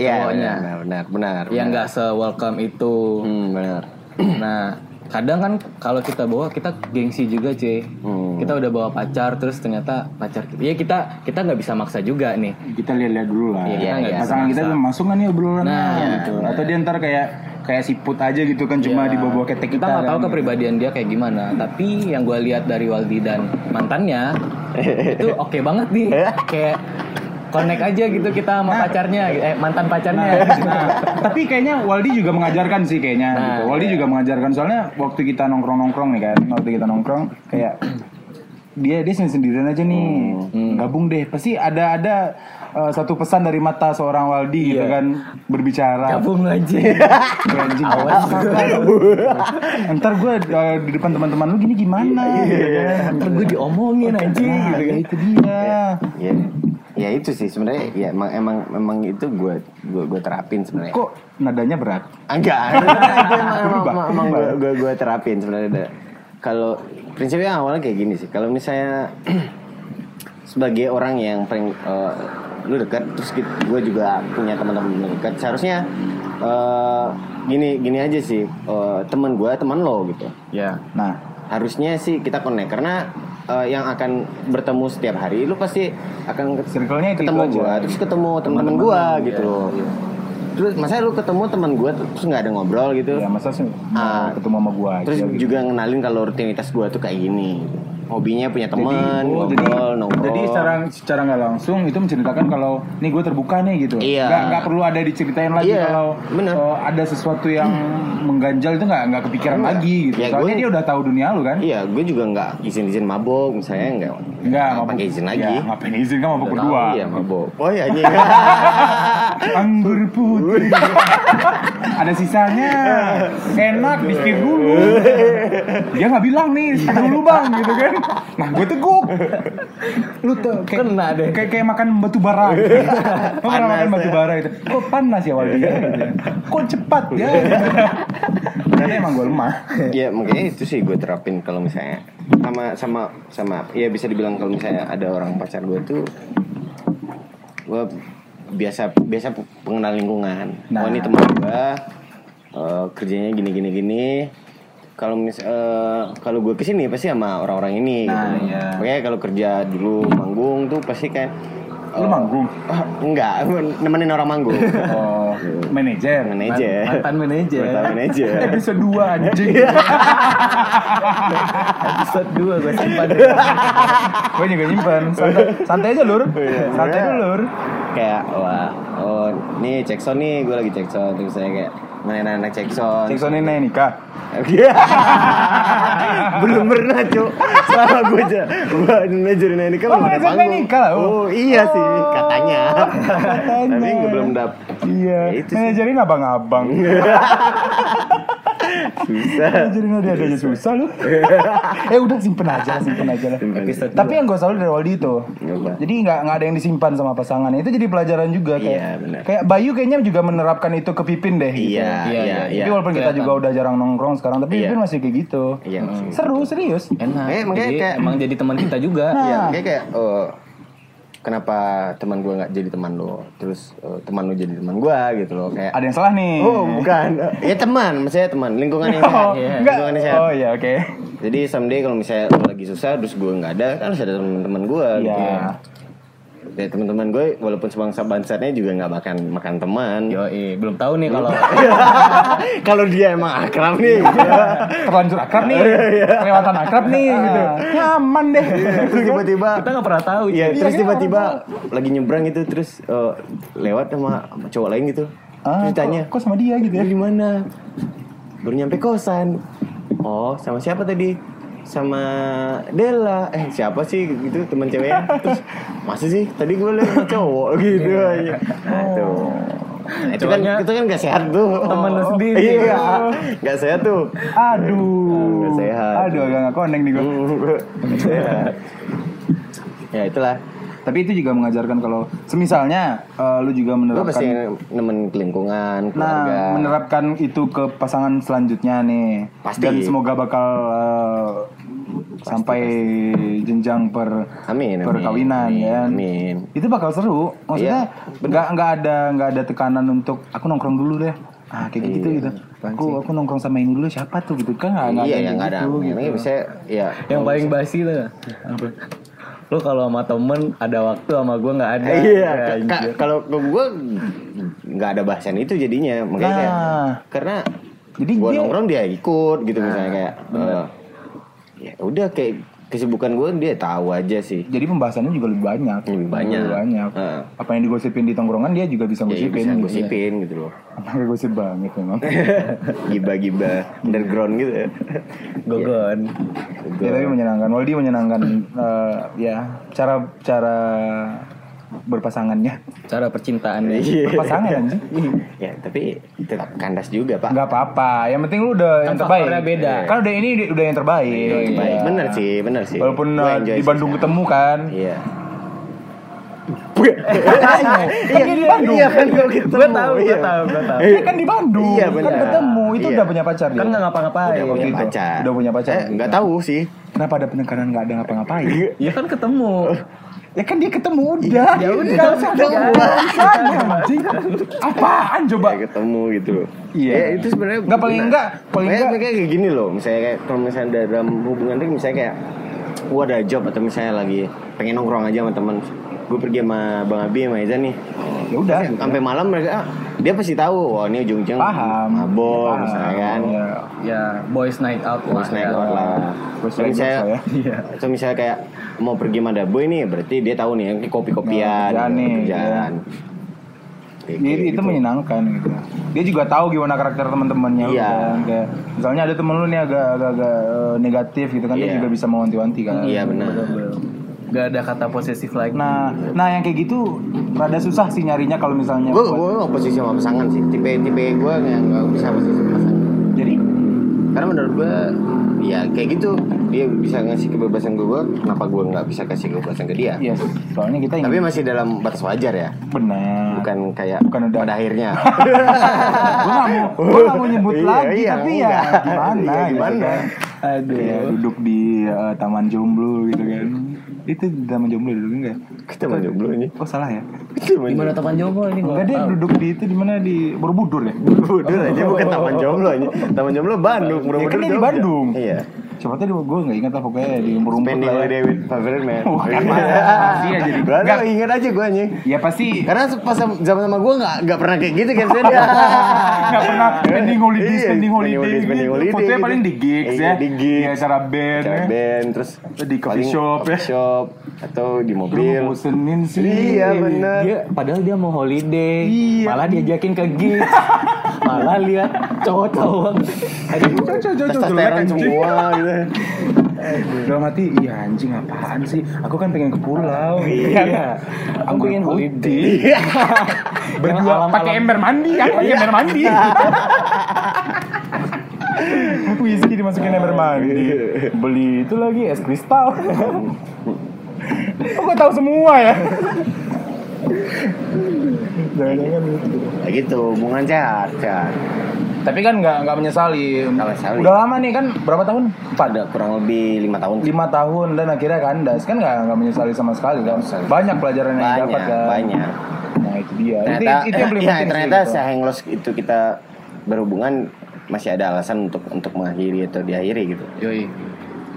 Iya, benar, benar, benar. Yang nggak se welcome itu. Hmm, benar. Nah, kadang kan kalau kita bawa kita gengsi juga, cuy. Hmm. Kita udah bawa pacar terus ternyata pacar kita. Ya kita kita nggak bisa maksa juga nih. Kita lihat-lihat dulu lah. Iya, iya, nggak bisa Pasangan kita belum masuk kan nih obrolan Nah, gitu. Atau dia ntar kayak kayak siput aja gitu kan cuma Iya. dibawa-bawa ketek kita kita. nggak tahu kan. kepribadian dia kayak gimana. Tapi yang gue lihat dari Waldi dan mantannya itu oke banget nih. Kayak connect aja gitu kita sama pacarnya, eh mantan pacarnya. Nah, tapi kayaknya Waldi juga mengajarkan sih kayaknya. Nah, gitu. Waldi juga mengajarkan soalnya waktu kita nongkrong-nongkrong nih kan, waktu kita nongkrong kayak dia dia sendiri sendirian aja nih Hmm. gabung deh pasti ada ada uh, satu pesan dari mata seorang Waldi gitu Iya. kan berbicara Gabung aja. anjing ntar gue uh, di depan teman-teman lu gini gimana gitu kan. Ntar gue diomongin aja Nah, gitu ya kan. itu dia Ya, ya itu sih sebenarnya ya emang emang emang itu gue gue gue terapin sebenarnya. kok nadanya berat Enggak, itu emang, emang, gue, gue, gue terapin sebenarnya. Kalau prinsipnya awalnya kayak gini sih. Kalau misalnya sebagai orang yang paling eh, lu dekat, terus gue juga punya teman-teman dekat, seharusnya eh, gini gini aja sih. eh, teman gue, teman lo gitu. Ya. nah Harusnya sih kita connect karena eh, yang akan bertemu setiap hari, lu pasti akan Circle-nya itu- ketemu itu aja. gue, terus ketemu teman-teman gue lu, gitu. iya, iya. Terus masa lu ketemu teman gue terus nggak ada ngobrol gitu? ya masa sih mau ketemu sama gua aja Terus gitu. juga ngenalin kalau rutinitas gue tuh kayak gini. Hobinya punya teman, oh, ngobrol, nongkrong. Jadi secara secara nggak langsung itu menceritakan kalau nih gue terbuka nih gitu. Iya. Nggak nggak perlu ada diceritain lagi Iya, kalau bener. oh, ada sesuatu yang mengganjal itu nggak nggak kepikiran Enggak. lagi gitu. Ya, Soalnya gue- dia udah tahu dunia lu kan. Iya, gue juga nggak izin-izin mabok misalnya nggak. Nggak pakai izin lagi. Ya, ngapain izin kan Udah berdua. Iya mabok. Oh iya anjing. Anggur putih. ada sisanya. Enak, di dulu. Dia nggak bilang nih, dulu bang, gitu kan. Nah, gue teguk. Lu tuh kayak, Kena deh. kayak, kayak makan batu bara. Gitu. Lu pernah Panas makan batu ya. bara itu. Kok panas ya Waldi ya? Gitu. Kok cepat ya? Ternyata emang gue lemah. ya makanya itu sih gue terapin kalau misalnya sama sama sama ya bisa dibilang kalau misalnya ada orang pacar gue tuh gue biasa biasa pengenal lingkungan. Nah. Oh ini teman gue eh, kerjanya gini gini gini. Kalau mis eh, kalau gue ke sini pasti sama orang-orang ini. Nah, gitu. iya. Makanya kalau kerja dulu manggung tuh pasti kan. Lu eh, manggung? ah, enggak, nemenin orang manggung. Oh, manajer. manajer. Mantan manajer. Mantan manajer. Episode 2 anjing. Episode 2 gue simpan. gue juga nyimpen. Santai, santai aja lur. Iya, Santai dulu lur. kayak wah oh nih cekson nih gue lagi cekson terus saya kayak anak cekson Jackson ini nikah. belum pernah cuk sama gue aja gue manajerin ini kan Oh, belum ada manajerin panggung nikah lah, oh. oh iya sih katanya Katanya. tapi gue belum dap Iya. Ya, itu. Manajerin abang-abang. susah Manajerin ada adanya susah lu. eh udah simpen aja, simpen aja lah. Episode Tapi yang gue selalu dari Waldi itu, jadi nggak nggak ada yang disimpan sama pasangannya. Itu jadi pelajaran juga kayak Iya, benar. kayak Bayu kayaknya juga menerapkan itu ke Pipin deh. gitu. iya Iya, iya iya. iya Tapi walaupun kita juga udah jarang nongkrong sekarang, tapi Iya. Pipin masih kayak gitu. iya maksudnya. Seru serius. Enak. Eh, Jadi kayak- emang jadi teman kita juga. Nah. Iya, kayak kayak oh, kenapa teman gue nggak jadi teman lo terus eh, teman lo jadi teman gue gitu loh kayak Ada yang salah nih. oh bukan ya teman maksudnya teman lingkungan yang sehat Oh, Iya. enggak. lingkungan yang sehat Oh iya, oke. jadi someday kalau misalnya lo lagi susah terus gue nggak ada kan harus ada teman-teman gue Iya. gitu ya teman-teman gue walaupun sebangsa bangsatnya juga nggak makan makan teman Yo, belum tahu nih kalau kalau dia emang akrab nih Terlanjur akrab nih. Kelewatan akrab nih gitu. Nyaman deh. terus tiba-tiba kita nggak pernah tahu. Iya, cuy. terus kan tiba-tiba lagi nyebrang gitu terus eh, lewat sama cowok lain gitu. Ah, terus ditanya, kok, kok sama dia gitu ya? "Lu di mana?" Baru nyampe kosan. Oh, sama siapa tadi? Sama Dela. Eh, siapa sih gitu teman ceweknya? Terus masa sih? Tadi gue lihat cowok gitu aja. Tuh. Nah, itu kan itu kan gak sehat tuh. Temen lu sendiri. Iya, gak sehat tuh. Aduh. Nggak sehat. Aduh, agak nggak connect nih gue. Nggak sehat. ya itulah. Tapi itu juga mengajarkan kalau semisalnya eh, lu juga menerapkan pasti nemen lingkungan, keluarga. Nah, menerapkan itu ke pasangan selanjutnya nih. Pasti. Dan semoga bakal eh, sampai jenjang per Amin, perkawinan amin, ya. amin. Itu bakal seru. Maksudnya Iya, nggak nggak ada nggak ada tekanan untuk aku nongkrong dulu deh. Ah kayak gitu Iya, gitu. Aku aku nongkrong sama ini dulu siapa tuh gitu kan nggak iya, ada yang nggak ada. gitu, gitu. bisa ya. yang paling basi tuh lu kalau sama temen ada waktu sama gue nggak ada. Iya, Ya, kalau ke gue nggak ada bahasan itu jadinya, makanya kayak Nah. karena Jadi gue dia- nongkrong dia ikut gitu misalnya kayak eh, ya udah kayak kesibukan gue dia tahu aja sih. Jadi pembahasannya juga lebih banyak. Lebih banyak. Lebih banyak. Heeh. Apa yang digosipin di tongkrongan dia juga bisa Ya, gosipin. bisa gitu. gosipin gitu loh. Apa gosip banget memang. Giba-giba underground gitu ya. gogon ya tapi menyenangkan. Waldi menyenangkan eh, ya cara cara berpasangannya. cara percintaannya Iya. Berpasangan anjing. ya tapi tetap kandas juga pak. Enggak apa-apa. Yang penting lu udah Kan yang terbaik. beda. Kan udah ini udah yang terbaik. Baik, Iya. bener sih, bener sih. Walaupun enjoy di sih. Bandung ketemu kan. Iya. Kan dia di Bandung. Iya kan gue ketemu. Gua tahu, iya. tahu, gua tahu. Dia kan di Bandung. Iya, Kan ketemu. Itu Iya. udah punya pacar dia. kan nggak ngapa-ngapain Udah punya pacar. Udah punya pacar. Eh, nggak tahu sih. Kenapa ada penekanan nggak ada ngapa-ngapain? ya kan ketemu Ya kan dia ketemu udah. Ya udah, ada ketemu. urusannya, anjing. Apaan coba? Kayak ketemu gitu loh. Iya. Ya, itu sebenarnya Nggak, paling enggak, paling Kayak- enggak. kayak gini loh. Misalnya kayak kalau misalnya dalam hubungan itu misalnya kayak gua ada job atau misalnya lagi pengen nongkrong aja sama teman. Gue pergi sama Bang Abi sama Izan nih. Ya udah. Sampai malam mereka ah, dia pasti tahu. Wah ini ujung-ujung Paham. mabok misalnya kan. Iya. ya boys night out lah Terus naik ya. out lah. Terus Kalau naik misalnya, out ya. Iya. misalnya kayak mau pergi sama Daboy nih, berarti dia tahu nih yang kopi-kopian, Nah, kerjaan nih, kerjaan. Kayak Jadi itu gitu. menyenangkan gitu. Dia juga tahu gimana karakter teman-temannya Iya. kan. Kayak misalnya ada temen lu nih agak agak, agak eh, negatif gitu kan dia Iya. juga bisa mewanti-wanti kan. Iya benar. Gak ada kata posesif lagi. Nah, nah yang kayak gitu rada susah sih nyarinya kalau misalnya Gue gue nggak posisi sama pasangan sih. Tipe tipe gue yang nggak bisa posisi sama pasangan. Jadi Karena menurut gue ya kayak gitu dia bisa ngasih kebebasan ke gue, kenapa gue nggak bisa kasih kebebasan ke dia? iya soalnya kita Tapi ingin masih dalam batas wajar ya, benar. bukan kayak Bukan udah- pada akhirnya. gue gak mau gue gak mau nyebut Iya, lagi iya, tapi ya enggak. gimana Iya, gitu gimana? kan. Aduh. Kayak duduk di eh, taman jomblo gitu kan itu taman jomblo duduk enggak Kita mau jomblo ini. oh salah ya Di mana teman jomblo ini enggak dia duduk di itu di mana di Borobudur ya Borobudur aja bukan Taman Jomblo aja. Taman Jomblo Bandung, ya Borobudur. kan dia di. Bandung Iya. Siapa tadi gue nggak ingat lah pokoknya di rumput Spending lah ya. holiday with favorite man. Bukan, pasti ya jadi. Gak Enggak. ingat aja gue anjing. ya pasti Karena pas zaman sama gue gak, gak pernah kayak gitu kan dia. nggak pernah spending holiday Iya, spending holiday, spending gitu. holiday fotonya gitu. paling di gigs Iya, ya di gigs. ya acara band Acara ya. band terus Di coffee paling shop, ya. coffee shop atau di Lu mobil. bosenin sih Iya benar. Dia padahal dia mau holiday, Iya. malah diajakin ke gigs. malah lihat cowok-cowok. Aduh, Cocok, cocok, jelek, semua gitu. Dalam hati, iya anjing apaan sih? Aku kan pengen ke pulau. Iya. Aku pengen holiday. Iya. Berdua pakai ember mandi, aku pakai ember mandi. Whisky dimasukin ember mandi. Beli itu lagi es kristal. Oh, gue tahu semua ya. Jangan-jangan itu. Ya gitu, hubungan sehat, sehat. Tapi kan nggak nggak menyesali. Nggak menyesali. Udah lama nih kan berapa tahun? Empat. Ada kurang lebih lima tahun. Lima tahun dan akhirnya kandas kan nggak nggak menyesali sama sekali kan. Banyak pelajaran yang Banyak, dapat kan. banyak. Nah itu dia. Ternyata, itu, itu yang paling ya, penting sih, ternyata gitu. sehenglos itu kita berhubungan masih ada alasan untuk untuk mengakhiri atau diakhiri gitu. Yoi.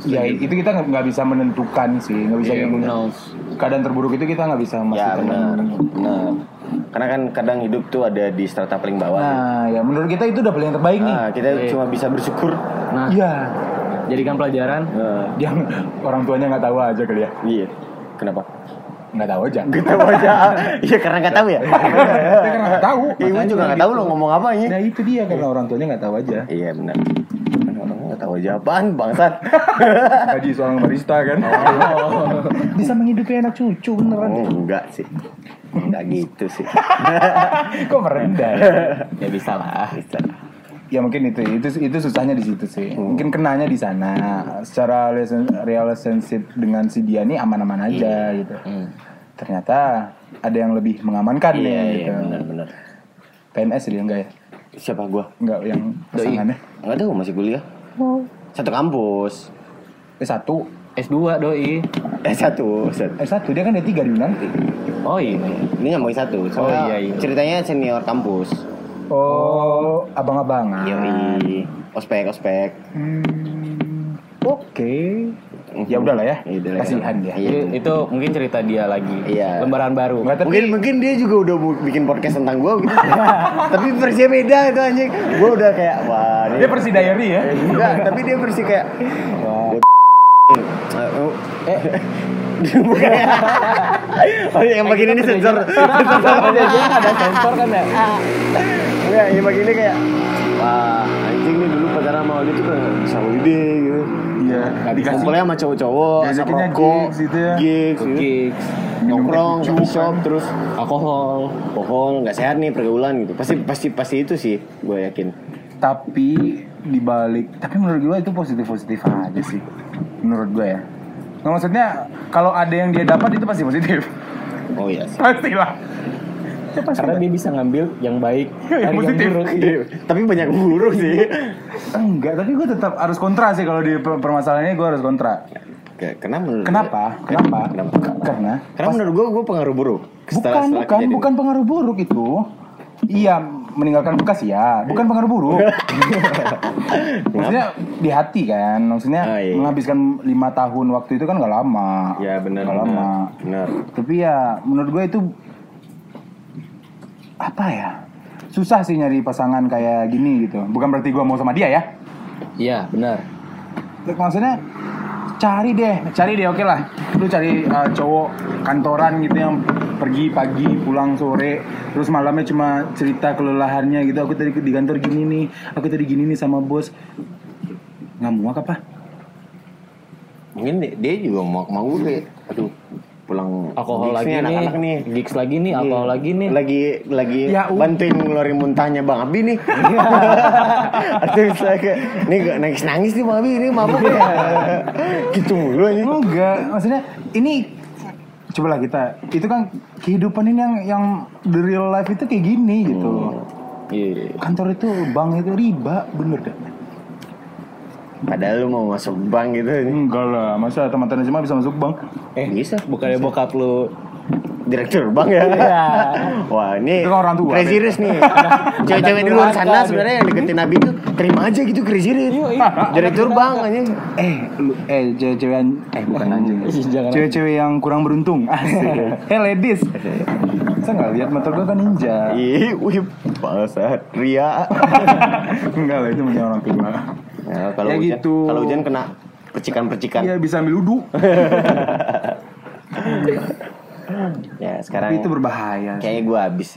Ya itu kita nggak nggak bisa menentukan sih, nggak bisa Iya, gitu. knows. Keadaan terburuk itu kita nggak bisa Ya memastikan. benar, benar. Karena kan kadang hidup tuh ada di strata paling bawah. Nah ya menurut kita itu udah paling terbaik nih. Nah, kita Iya. cuma bisa bersyukur. Nah, Iya. jadikan pelajaran. Nah, Yang orang tuanya nggak tahu aja kali ya. iya. Kenapa? Nggak tahu aja. Gak tahu aja. Iya karena nggak tahu ya. Kita kan nggak tahu. Ya, gue juga nggak tahu lo ngomong apa ini. Nah itu dia karena orang tuanya nggak tahu aja. Iya benar. Tahu aja apaan bangsat. Gaji seorang barista kan. Bisa menghidupi anak cucu beneran. Oh, enggak sih. Enggak gitu sih. Kok merendah? ya? Ya bisa lah. Bisa. ya mungkin itu itu itu susahnya di situ sih. Mungkin kenanya di sana. Secara relation- relationship dengan si dia nih aman-aman aja gitu. Hmm. Ternyata ada yang lebih mengamankan Iya, nih iya gitu. benar-benar. PNS dia enggak ya? Siapa gua? Enggak yang pasangannya. Enggak tahu masih kuliah. Satu kampus. Eh satu, S2 doi. Eh satu, satu. eh satu dia kan ada tiga di nanti. Oh iya. Ini ngomongin satu. Oh, Soalnya iya, iya. Ceritanya senior kampus. Oh, abang-abangan. Yoi. Ospek, ospek. Hmm, Oke. Ya udahlah ya. Ya. Kasihan dia. Iya. Itu, itu mungkin cerita dia lagi. Iya. Lembaran baru. Enggak tapi Mungkin mungkin dia juga udah bikin podcast tentang gua gitu. tapi versinya beda itu anjing. Gua udah kayak wah dia versi diary ya. Enggak, tapi dia versi kayak Wah. eh bukan oh yang bagian ini sensor ada sensor kan ya? Enggak, yang bagian ini kayak wah anjing nih dulu pacaran sama Aldi tuh kayak bisa holiday gitu Iya, nggak dikasih. kumpulnya sama cowok-cowok asap rokok gigs gitu ya. gigs gitu. Gigs, nongkrong shop kan. terus alkohol. alkohol nggak sehat nih pergaulan gitu pasti pasti pasti itu sih gue yakin Tapi dibalik, tapi menurut gue itu positif positif aja sih. Menurut gue ya. Nggak maksudnya kalau ada yang dia dapat itu pasti positif. oh iya sih Pastilah. Pasti Karena dia bisa ngambil yang baik Yang positif. buruk. Iya, tapi banyak buruk sih Enggak, tapi gue tetap harus kontra sih kalau di per- permasalahan ini gue harus kontra. Kayak- kenapa menurut Kenapa? Kenapa? Kenapa? Karena karena menurut gue gue pengaruh buruk bukan bukan kejadian. bukan pengaruh buruk itu. Iya, meninggalkan bekas ya, bukan pengaruh buruk. Maksudnya di hati kan, maksudnya Ah, iya. menghabiskan lima tahun waktu itu kan gak lama. ya benar Nggak benar lama. benar Tapi ya menurut gue itu apa ya? Susah sih nyari pasangan kayak gini gitu. Bukan berarti gue mau sama dia ya. Iya, benar. Maksudnya cari deh, cari deh oke lah. Lu cari uh, cowok kantoran gitu yang pergi pagi pulang sore terus malamnya cuma cerita kelelahannya gitu aku tadi di kantor gini nih aku tadi gini nih sama bos nggak muak apa mungkin dia- dia juga mau mau gue aduh pulang Alkohol lagi nih, anak-anak nih. gigs lagi nih, alkohol lagi nih. lagi lagi Ya, bantuin ngeluarin muntahnya bang Abi nih. Atau misalnya kayak nih gak nangis nangis nih bang Abi ini mabuk ya. Gitu mulu aja. Enggak maksudnya ini coba lah kita itu kan kehidupan ini yang yang the real life itu kayak gini gitu. Iya. kantor itu bank itu riba bener dah padahal lu mau masuk bank gitu enggak lah masa teman-teman SMA bisa masuk bank? Eh, bisa. bukannya bokap lu direktur bank ya? Wah ini Itu kan orang tua, crazy rich nih. Cewek-cewek di luar sana sebenarnya yang deketin Abi tuh terima aja gitu crazy rich direktur bank aja. Eh lu eh cewek-cewek yang- eh bukan anjing. Cewek-cewek yang kurang beruntung. Asik hey ladies. Saya nggak lihat motor gua kan ninja. Ih wih bangsat. Ria. Enggak lah itu punya orang tua Ya, kalau Ya hujan, gitu. kalau hujan kena percikan-percikan. iya bisa ambil uduk Ya, tapi sekarang itu berbahaya kayaknya gue habis.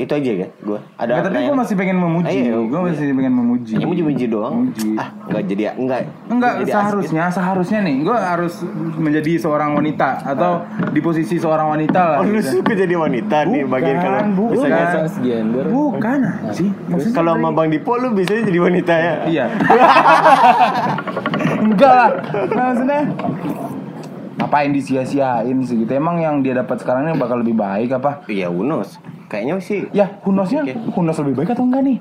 Itu aja kan, gue. Ada Nggak, tapi gue masih pengen memuji Ayo, gue masih pengen memuji Ini muji-muji doang. Muji. Ah, enggak jadi enggak. Enggak, jadi seharusnya, seharusnya nih, gue harus menjadi seorang wanita atau di posisi seorang wanita lah. asik. Oh, lu gitu. suka jadi wanita nih Bukan, bagian kalau bukan. Bukan nggak- transgender. Bukan sih, maksudnya Kalau sama Bang Dipo lu biasanya jadi wanita ya? Iya. Enggak lah. Nah, maksudnya ngapain disia-siain sih gitu. Emang yang dia dapat sekarang ini bakal lebih baik apa? Iya unos. Kayaknya sih Ya, Hunosnya Hunos lebih baik atau enggak nih?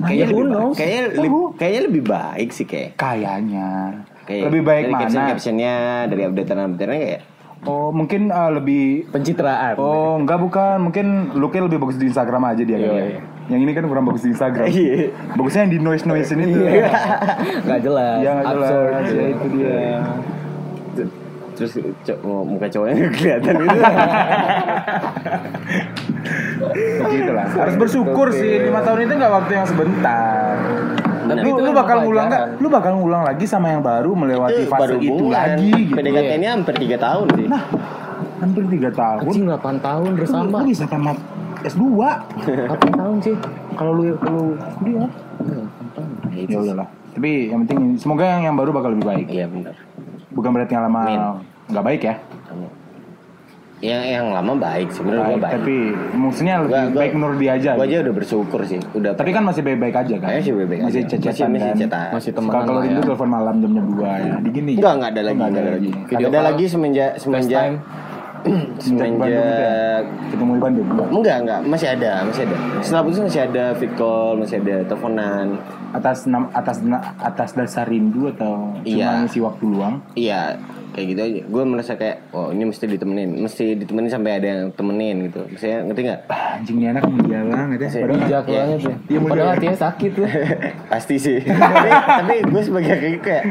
kayaknya Nanya lebih dulu. baik. Kayaknya lebih, kayaknya lebih baik sih kayak. Kayaknya. Kayak lebih baik dari mana? caption captionnya dari updatean updateannya kayak Oh, mungkin uh, lebih Pencitraan. Oh, enggak bukan. Mungkin looknya lebih bagus di Instagram aja dia. Iya, ya. iya. Yang ini kan kurang bagus di Instagram. Iya. Bagusnya yang di noise noise ini tuh. Gak jelas. Iya, nggak jelas. absurd. Ya, itu dia. Terus co- muka cowoknya kelihatan gitu. Gitu lah. Harus bersyukur sih. Lima tahun itu nggak waktu yang sebentar. Tapi lu, lu bakal ngulang nggak? Lu bakal ngulang lagi sama yang baru melewati itu fase baru itu lagi gitu. PDKT ini hampir 3 tahun sih. Nah, hampir tiga tahun. Anjing 8 tahun bersama. lu bisa tamat S2 8 tahun sih. kalau lu kalau kuliah. Ya udahlah. Tapi yang penting semoga yang yang baru bakal lebih baik. Iya benar. Bukan berarti yang lama Amin. Nggak baik ya. Yang yang lama baik sih menurut Baik, gua baik. tapi maksudnya lebih Gua- gua- baik menurut dia aja. Gua gitu. aja udah bersyukur sih. Udah Tapi kan masih baik-baik aja kan? Kayaknya sih baik-baik Masih aja. cecetan Masih- masih kan? cetan. Masih Kalau temenan kalau rindu ya. telepon malam jamnya 2 ya. Di gini. Enggak, enggak ada lagi, Nggak enggak ada lagi. Video Enggak ada lagi semenjak semenjak. Semenjak itu Ketemu di Bandung. Enggak, enggak, masih ada, masih ada. Setelah putus masih ada fit call, masih ada teleponan. Atas atas atas dasar rindu atau Iya. cuma ngisi waktu luang? Iya, kayak gitu aja. Gue merasa kayak, oh ini mesti ditemenin, mesti ditemenin sampai ada yang temenin gitu. Misalnya ngerti nggak? Ah, anjing ini anak mulia banget ya. Padahal Bijak Iya. banget ya. Mudah. Padahal hatinya sakit tuh. Pasti sih. tapi tapi gue sebagai kayak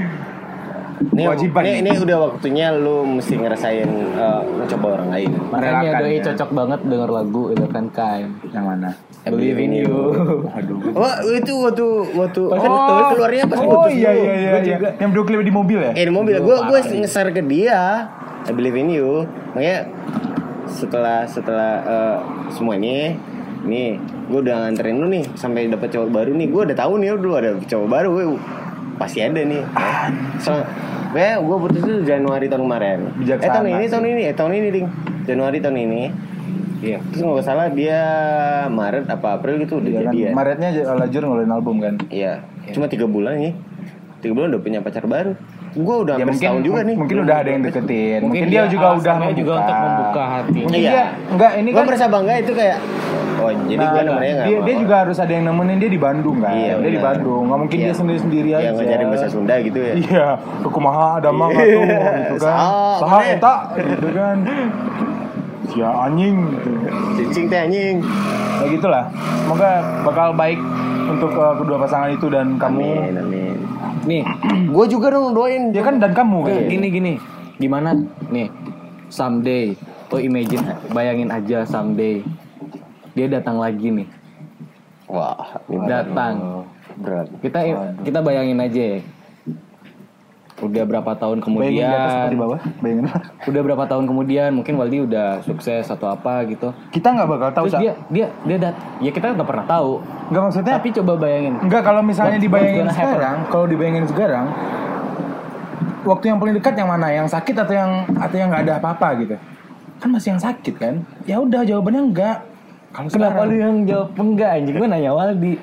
ini, Kewajiban ini, ini udah waktunya lu mesti ngerasain eh, mencoba orang lain. Makanya doi ya. cocok banget denger lagu itu kan Kain. yang mana? I believe in you. Aduh. Oh itu waktu waktu Pas kan putus. keluarnya pas oh putus iya iya iya, iya. juga Yang video klip di mobil ya? Eh di mobil Gua gue gue parah nih. nge ke dia I believe in you makanya setelah setelah eh, semua ini nih gue udah nganterin lu nih sampai dapet cowok baru nih gue udah tahu nih lu ada cowok baru gue pasti ada nih so kayak gue putus itu Januari tahun kemarin Bijaksana eh tahun ini sih. tahun ini eh tahun ini ding Januari tahun ini Iya. terus nggak salah dia Maret apa April gitu udah Iya kan? jadian Maretnya Lajur ngeluarin album kan? iya cuma tiga bulan nih tiga bulan udah punya pacar baru gue udah Ya hampir setahun juga nih Mungkin udah ada yang deketin. Mungkin, dia, juga udah alasannya juga untuk membuka hati. Mungkin Iya. dia enggak ini gue kan merasa bangga itu kayak oh jadi Nah, gue nah, nemennya nggak dia, dia juga harus ada yang nemenin dia di Bandung kan Iya, dia di benar. Bandung nggak mungkin Iya. dia sendiri sendiri aja yang ngajarin bahasa Sunda gitu ya iya kekumaha ada mah Iya. tuh gitu kan mana? eta gitu kan ya anjing gitu cicing teh anjing ya gitulah semoga bakal baik untuk uh, kedua pasangan itu dan kamu amin amin Nih, gue juga dong doain ya kan dan kamu kan gini gini. Gimana nih? Someday, oh imagine, bayangin aja someday dia datang lagi nih. wah Datang. berat Kita kita bayangin aja. ya. Udah berapa tahun bayangin di atas kemudian? bawah bayangin Udah berapa tahun kemudian? Mungkin Waldi udah sukses atau apa gitu. kita nggak bakal tahu Terus dia dia dia dat ya kita nggak pernah tahu. nggak maksudnya Tapi coba bayangin. Enggak kalau misalnya What's- dibayangin what's sekarang, kalau dibayangin sekarang, waktu yang paling dekat yang mana? Yang sakit atau yang atau yang nggak ada apa-apa gitu? Kan masih yang sakit kan? Ya udah jawabannya enggak. Kalau Kenapa lu yang jawab enggak anjing? Gue nanya Waldi.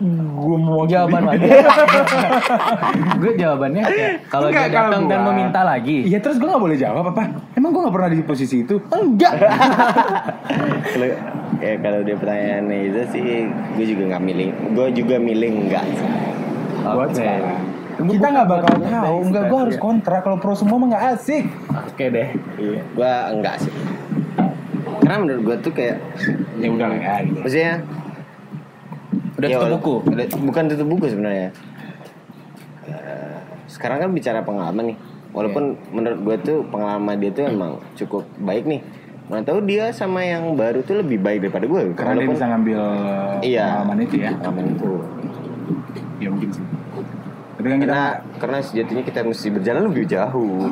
Gue mau Jawaban Waldi. gue jawabannya kayak kalau dia datang kalau dan meminta lagi. Iya terus gue nggak boleh jawab apa? Emang gue nggak pernah di posisi itu? Enggak. kalau ya kalau dia pertanyaannya itu sih gue juga nggak milih gue juga milih enggak Buat Oke. sekarang. Kita nggak bakal tahu. Enggak, gue harus kontra. Kalau pro semua mah nggak asik. Oke deh. iya gue enggak sih karena menurut gue tuh kayak Ya udah lah ya. Gitu. maksudnya Udah ya tutup wala- buku. udah- bukan tutup buku sebenarnya Eh, sekarang kan bicara pengalaman nih walaupun menurut gue tuh pengalaman dia tuh emang cukup baik nih mana tahu dia sama yang baru tuh lebih baik daripada gue Karena dia Walaupun- bisa ngambil Iya. pengalaman itu ya. pengalaman itu Ya mungkin sih. Tapi kan kita karena karena sejatinya kita mesti berjalan lebih jauh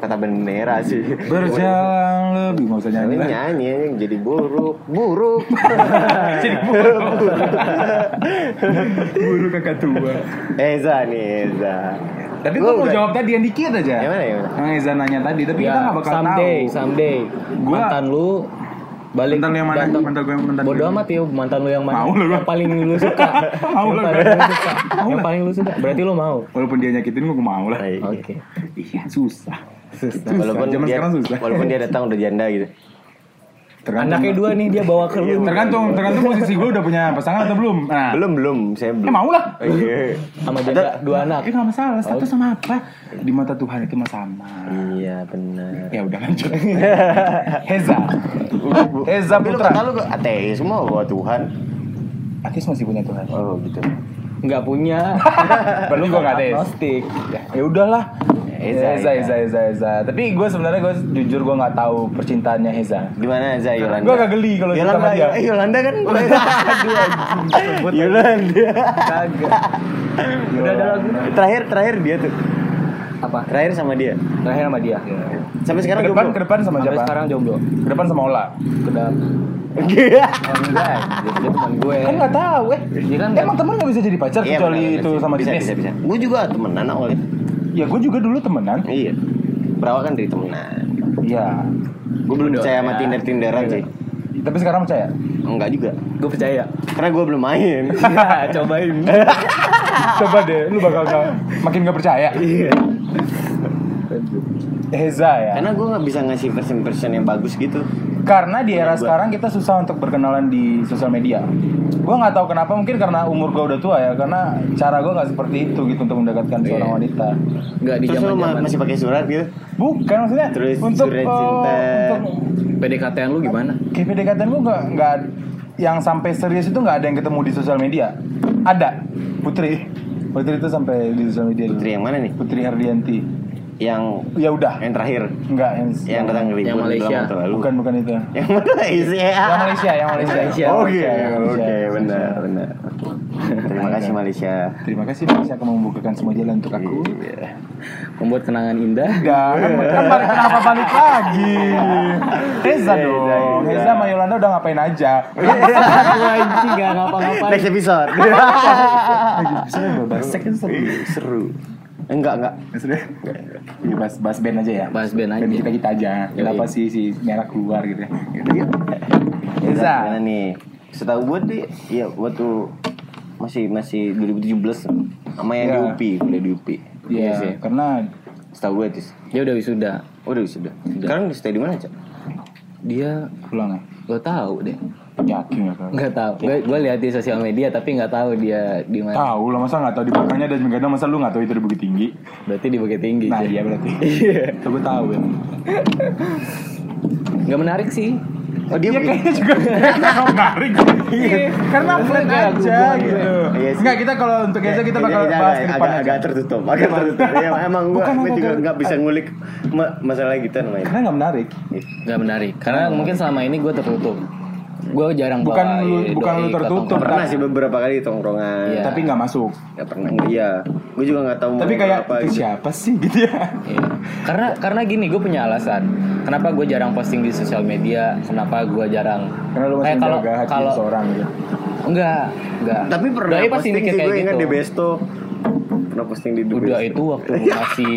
kata bendera sih berjalan lebih nggak usah nyanyi nyanyi jadi buruk buruk Jadi buruk. buruk kakak tua. Eza nih Eza Tapi Gua gue mau udah- jawab tadi yang dikit aja. Yang mana, yang Eza nanya tadi, tapi kita Ya, nggak bakal someday, tahu. someday. Gua- mantan lu balik Mantan lu yang mana? datang- Mantan gue yang mantan Bodoh amat ya mantan lu yang mana? Mau lu, yang paling lu suka. Mau yang lu, paling lu suka. yang paling lu suka. Berarti lu mau. Walaupun dia nyakitin gue, mau lah. Oke. Iya susah. Susah. Walaupun Zaman dia sekarang susah. walaupun dia datang udah janda gitu. Tergantung. Anaknya dua nih dia bawa ke lu. Tergantung, tergantung posisi gue udah punya pasangan atau belum. Nah, Belum belum, saya belum. Eh, mau lah. Oh, iya. Sama janda dua anak. Tapi nggak masalah, status sama apa? Di mata Tuhan itu mah sama. Iya benar. Ya udah lanjut. Heza. Heza Tapi lu Putra. kata lu ke ateis semua bahwa Tuhan. Atis masih punya Tuhan. Oh gitu. Nggak punya. Berarti gue nggak ateis. Agnostik. Ya, ya udahlah. Heza, Heza, Heza. Heza, Heza, Heza. Tapi gue sebenarnya gue jujur gue nggak tahu percintaannya Heza. Gimana Za Yolanda? Gue agak geli kalau cerita Yolanda, sama dia. eh, Yolanda kan. Yolanda. Kagak. Udah ada lagu. Terakhir terakhir dia tuh. Apa? Terakhir sama dia. Terakhir sama dia. Sampai sekarang Ke depan, jomblo. ke depan sama siapa? sekarang jomblo. Ke depan sama Ola. Kedap. Iya. Enggak, dia, dia teman gue. Kan nggak tahu, eh. Dia kan Emang temen nggak bisa jadi pacar Iya, kecuali benar, itu sama bisa, jenis? bisa, bisa. Gue juga temenan awalnya. Ya gue juga dulu temenan. Iya. Berawal kan dari temenan. Iya. Gue belum Udah, percaya sama ya. Tinder Tinderan sih. Tapi sekarang percaya? Enggak juga. Gue percaya. Karena gue belum main. Cobain. Coba deh, lu bakal gak, makin gak percaya. Iya. Heza ya. Karena gue nggak bisa ngasih version-version yang bagus gitu. Karena di era sekarang kita susah untuk berkenalan di sosial media. Gue nggak tahu kenapa, mungkin karena umur gue udah tua ya. Karena cara gue nggak seperti itu gitu untuk mendekatkan seorang Iya. wanita. Enggak di lu ma- zaman-zaman. masih pakai surat gitu? Bukan maksudnya Terus untuk surat eh, cinta. untuk PDKT-an lu gimana? kayak PDKT gue nggak nggak yang sampai serius itu nggak ada yang ketemu di sosial media. Ada Putri. Putri itu sampai di sosial media. Putri yang mana nih? Putri Hardianti. Yang Ya udah. yang terakhir. Enggak yang Yang datang ke Yang Malaysia. lalu. Bukan bukan itu. Yang Malaysia. Yang Malaysia, yang Malaysia. Malaysia. Oke, oke, benar, benar. Terima kasih Malaysia. Terima kasih Malaysia kamu membukakan semua jalan untuk aku. Iya. Membuat kenangan indah. Kan balik, kenapa balik lagi? Heza Heza, dong. Heza. Heza sama Yolanda udah ngapain aja? Aku anjing gak ngapa-ngapain. Next episode. Bahas seks kan seru. Seru. Enggak, enggak. Sudah. Iya, bahas, bahas band aja ya. Bahas band aja. kita kita aja. Kenapa sih si merah keluar gitu ya? Gitu ya. Heza. Heza. nih? Setahu gue deh, ya waktu masih masih 2017 sama yang Iya. di UPI, kuliah di UPI. Iya sih. karena Setahu gue tis. Dia udah wisuda. Oh, udah sudah. Sekarang stay di mana, Cak? Dia pulang ya. gak tahu deh. Yakin ya kan? Nggak tahu. Gue gue lihat di sosial media tapi nggak tahu dia di mana. Tahu lah masa nggak tahu di belakangnya dan begadang masa lu nggak tahu itu di Bukit Tinggi? Berarti di Bukit Tinggi. Nah iya berarti. Iya. Coba tahu ya. Nggak menarik sih. Oh, dia Iya kayaknya juga nggak menarik. Iya, karena flat Nggak aja gitu. Iya. Enggak kita kalau untuk Heza kita bakal Iya, bahas agak, ke depan agak, aja. agak tertutup, agak tertutup. Ya, emang gue Bukan, gue agak- juga agak- nggak bisa ngulik ma- masalah gitu namanya. Karena nggak menarik. Nggak menarik. Karena mungkin selama ini gue tertutup. Gue jarang Bukan bawa lu- doi bukan lu tertutup. Pernah sih beberapa kali tongkrongan. Iya. Tapi nggak masuk. Gak pernah. Iya. Gue juga nggak tahu. mau Tapi kayak apa itu gitu. siapa sih gitu ya? Iya. Karena karena gini gue punya alasan. Kenapa gue jarang posting di sosial media? Kenapa gue jarang? Karena lu masih Eh, kalau hati kalau seseorang gitu. enggak enggak. Tapi pernah Doi pasti posting sih kayak gue ingat gitu. di Besto. Pernah posting di The Udah itu waktu gue masih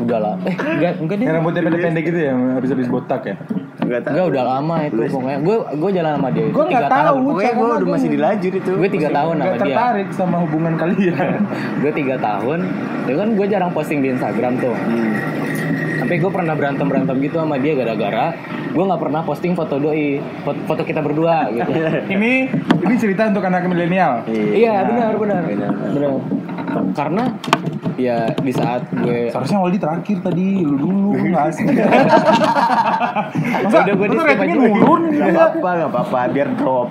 udah lah. Eh enggak enggak deh. Yang rambutnya pendek-pendek gitu ya, habis-habis botak ya. Enggak tahu. Enggak udah lama itu pokoknya. Gue gue jalan sama dia itu Gua nggak tiga tahu. tahun. Pokoknya gue udah masih dilajur itu. Gue tiga tahun sama dia. tertarik sama hubungan kalian. Gue tiga tahun. Kan gue jarang posting di Instagram tuh. Hmm. Sampai gue pernah berantem berantem gitu sama dia gara-gara gue nggak pernah posting foto doi, foto, foto kita berdua gitu. ini ini cerita untuk anak milenial. iya benar benar Benar. benar. Karena ya di saat gue Seharusnya Waldi terakhir tadi, lu dulu nggak asik. Masa, Udah, masa di-skip ratingnya aja. nurun? Gak apa-apa, gak apa-apa. Biar drop.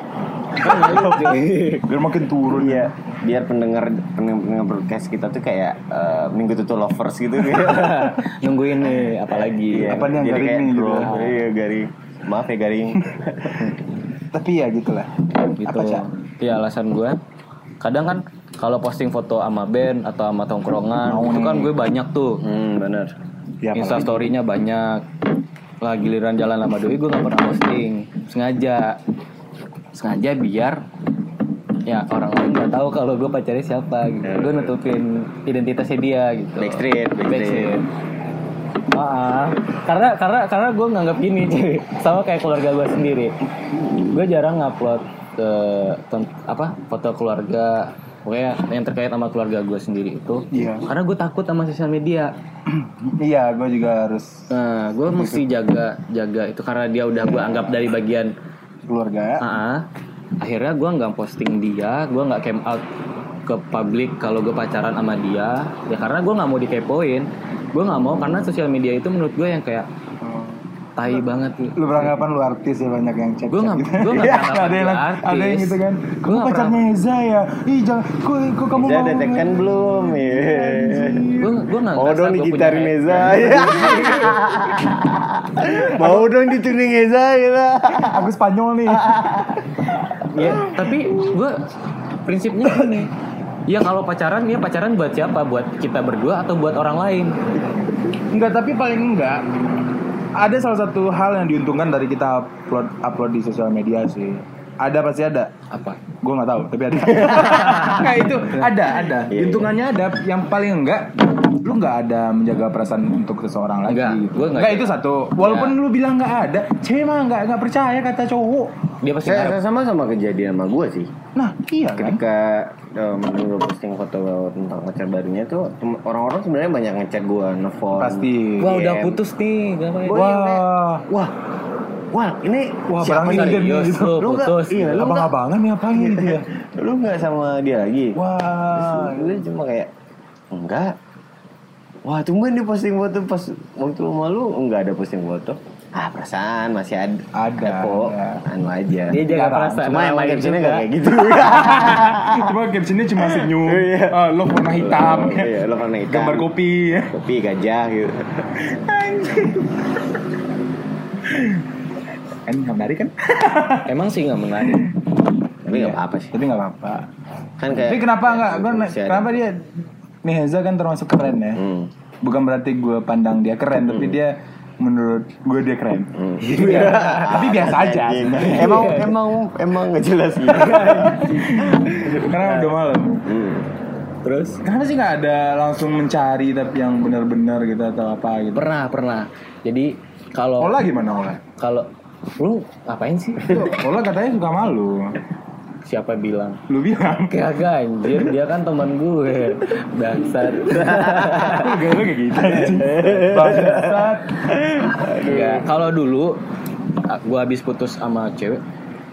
Biar makin turun Iya, biar pendengar pendengar, pendengar broadcast kita tuh kayak eh, minggu tuh lovers gitu. nungguin nih apalagi. Iya, Apa nih yang jadi garing nih, gitu. drop. Iya, garing. Maaf ya garing. Tapi ya gitulah. gitu. Apa sih? Iya alasan gue. Kadang kan kalau posting foto sama band atau sama tongkrongan Mau itu kan gue banyak tuh. hmm, benar. Ya, Insta story-nya banyak. Lah giliran jalan sama doi gue gak pernah posting. Sengaja. Sengaja biar ya orang lain nggak tahu kalau gue pacarnya siapa gitu. Gue nutupin identitasnya dia gitu. Backstreet, backstreet. Maaf. Karena karena karena gue nganggap gini cuy. Sama kayak keluarga gue sendiri. Gue jarang ngupload ke ten- apa foto keluarga pokoknya yang terkait sama keluarga gue sendiri itu Iya. karena gue takut sama sosial media Iya, gue juga harus nah gue mesti jaga jaga itu karena dia udah gue anggap dari bagian keluarga. AA akhirnya gue nggak posting dia gue nggak came out ke publik kalau gue pacaran sama dia ya karena gue nggak mau dikepoin gue nggak mau karena sosial media itu menurut gue yang kayak. Tai banget gitu. Lu beranggapan lu artis ya banyak yang chat. Gua nggak- gitu. nggak beranggapan ada yang gua ada yang artis. gitu kan. Nggak pacarnya Eza ya? Ih, jangan kok kok kamu Udah mau ada tekan belum? Iya. gue gue nggak Mau dong gua digitarin punya- Eza ya. Mau dong dituning Eza ya. Aku Spanyol nih. ya tapi gue prinsipnya gini ya kalau pacaran ya pacaran buat siapa buat kita berdua atau buat orang lain Enggak, tapi paling enggak ada salah satu hal yang diuntungkan dari kita upload upload di sosial media sih. Ada pasti ada. apa Gue nggak tahu, tapi ada. Enggak itu ada, ada. Iya, Hitungannya ada. Yang paling enggak, lu nggak ada menjaga perasaan untuk seseorang lagi. Enggak, gitu. Enggak, ada. itu satu. Walaupun lu bilang nggak ada, cewek mah nggak nggak percaya kata cowok. dia pasti Saya ngarep. sama sama kejadian sama gue sih. Nah, iya kan? Um, gue posting foto tentang pacar barunya tuh orang-orang sebenarnya banyak ngechat gue, nelfon. Pasti. wah udah putus nih gak apa Wah, Wah, wah ini wah siapa barang ini serius gitu. lu Lu nggak- putus iya, lu Abang-abangan nih gitu ya? Lu nggak sama dia lagi? Wah, gue cuma kayak enggak. Wah, tumben dia posting foto pas waktu malu enggak ada posting foto. Ah, perasaan masih ada. Ada, kok. Anu aja. dia jaga perasaan Cuma lain captionnya nggak kayak gitu. cuma captionnya cuma senyum. Iya. Ah, lo warna hitam. Iya, lo warna hitam. Gambar kopi. Kopi gajah gitu. Kan nggak menarik kan? emang sih nggak menarik Tapi nggak apa-apa sih. Tapi nggak apa-apa. Kan kayak Tapi kenapa nggak? Kenapa dia? Nih Heza kan termasuk keren ya. Hmm. Bukan berarti gue pandang dia keren, tapi dia menurut gue dia keren. Hmm. Iya. tapi biasa aja. Anjing. sebenarnya. Emang emang emang nggak jelas gitu. Karena udah malam. Hmm. terus Kenapa sih nggak ada langsung mencari tapi yang benar-benar gitu atau apa gitu? pernah pernah jadi kalau Ola gimana Ola? kalau lu ngapain sih Ola katanya suka malu. Siapa bilang Lu bilang. Kagak anjir, dia kan teman gue Bangsat gak lu kayak gitu. Bangsat. Ya, kalau dulu gue habis putus sama cewek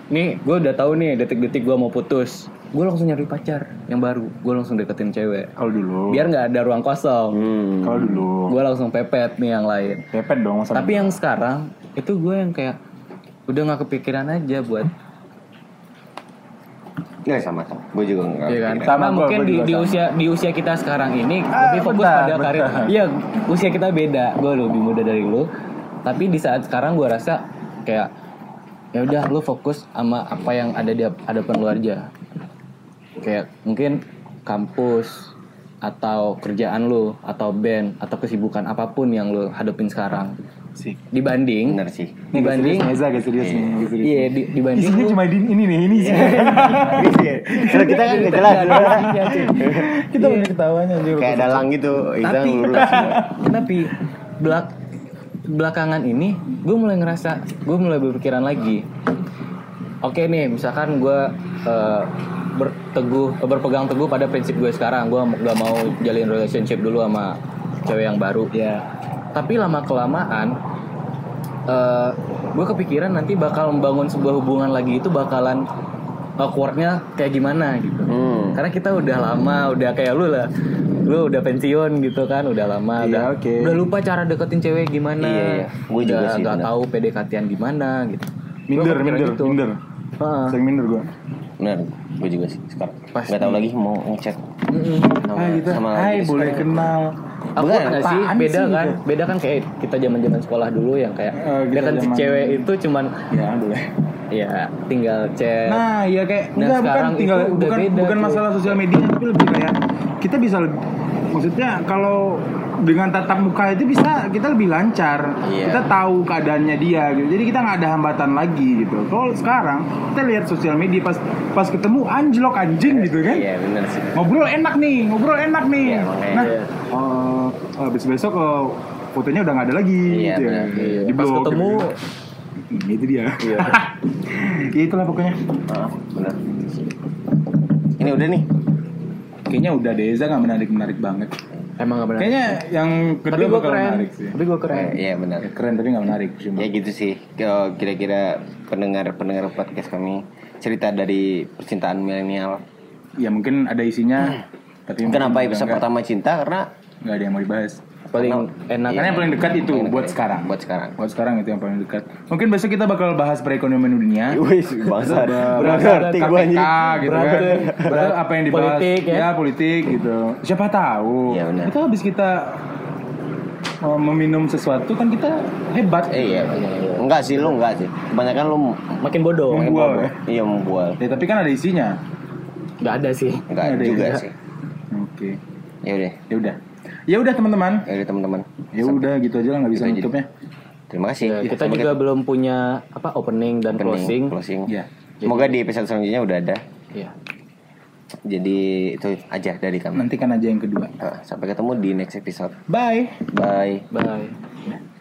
Nih, gue udah tahu nih detik-detik gue mau putus Gue langsung nyari pacar yang baru Gue langsung deketin cewek Kalau dulu. Biar nggak ada ruang kosong Hmm. Kalau dulu. Gue langsung pepet nih yang lain Pepet dong. Tapi yang sekarang itu gue yang kayak Udah nggak kepikiran aja buat Nggak sama sama. Gue juga nggak. Iya kan? Sama, gua- mungkin gua di, di sama. usia di usia kita sekarang ini Ah, lebih fokus bentar, pada bentar. karir. Iya, usia kita beda. Gue lebih muda dari lu. Tapi di saat sekarang gue rasa kayak ya udah lu fokus sama apa yang ada di hadapan lu aja. Kayak mungkin kampus atau kerjaan lu atau band atau kesibukan apa pun yang lu hadapin sekarang sih. dibanding Bener sih. Dibanding dibanding Heza gak serius nih. gak serius iya di, dibanding Isinya cuma di ini nih, ini sih. Kalau kita kan nggak jelas. Iya, cuy. Kita udah ketawanya aja. Kayak dalang gitu. Tapi tapi belak belakangan ini gue mulai ngerasa gue mulai berpikiran lagi oke nih misalkan gue eh, berteguh berpegang teguh pada prinsip gue sekarang gue gak mau jalin relationship dulu sama cewek yang baru Ya. Tapi lama kelamaan eh gue kepikiran nanti bakal membangun sebuah hubungan lagi itu bakalan awkwardnya kayak gimana gitu Hmm. karena kita udah lama udah kayak lu lah lu udah pensiun gitu kan udah lama Iya, udah oke. udah lupa cara deketin cewek gimana Iya, iya. Gua juga Udah sih, nggak tahu PDKT-an gimana gitu Minder, minder, gitu. minder. Heeh. Sering minder gue. Bener. Gue juga sih sekarang. Pasti. Gak tahu lagi mau ngechat. Mm-mm. Sama, Hai gitu. sama Hai boleh sekarang. kenal. Aku nggak sih? beda sih kan? Gitu? beda kan kayak kita zaman zaman sekolah dulu yang kayak kita deketin zaman- cewek itu cuman Ya boleh. ya. Tinggal chat. Nah, ya kayak Nah, enggak bukan tinggal bukan beda, bukan masalah sosial media tapi lebih kayak kita bisa lebih maksudnya kalau dengan tatap muka itu bisa kita lebih lancar Iya. kita tahu keadaannya dia gitu jadi kita nggak ada hambatan lagi gitu kalau sekarang kita lihat sosial media pas pas ketemu anjlok anjing gitu kan Iya bener sih. ngobrol enak nih ngobrol enak nih Iya, makanya. nah eh, besok besok fotonya udah nggak ada lagi Iya, gitu ya. benar. Iya, di pas blok ketemu gitu. Itu dia Iya. ya itulah pokoknya Ah, bener. Ini udah nih. kayaknya udah Deza nggak menarik menarik banget. Emang gak benar. Kayaknya yang kedua tapi gue bakal keren. menarik sih. Tapi gue keren. Eh, Iya benar. Ya, keren tapi nggak menarik sih. Ya gitu sih. Kira-kira pendengar-pendengar podcast kami cerita dari percintaan milenial. Ya mungkin ada isinya. tapi Kenapa episode pertama cinta? Karena nggak ada yang mau dibahas. Paling enak. Karena yang paling dekat itu Paling buat sekarang. Buat sekarang. Buat sekarang itu yang paling dekat. Mungkin besok kita bakal bahas perekonomian dunia. Wih, bangsa. Berat, Berarti ngerti gue gitu Berat, kan. berat. Berat apa yang dibahas? Politik, ya. politik gitu. Siapa tahu. Iya, benar. Itu habis kita uh, meminum sesuatu kan kita hebat. Eh, iya. Enggak sih lu enggak sih. Kebanyakan lu Makin bodoh. Membual, makin bodoh. ya? Iya membual. Ya, tapi kan ada isinya. Gak ada sih. Enggak Ada juga ya. sih. Oke. Ya udah. Ya udah. Ya udah teman-teman. Ya udah teman-teman. Ya udah gitu aja lah nggak bisa Gitu aja. nutupnya. Terima kasih. Ya, kita Sampai juga belum punya apa opening dan opening, closing. closing. Ya. Semoga di episode selanjutnya udah ada. Iya. Jadi itu aja dari kami. Nantikan aja yang kedua. Eh, Sampai ketemu di next episode. Bye. Bye. Bye.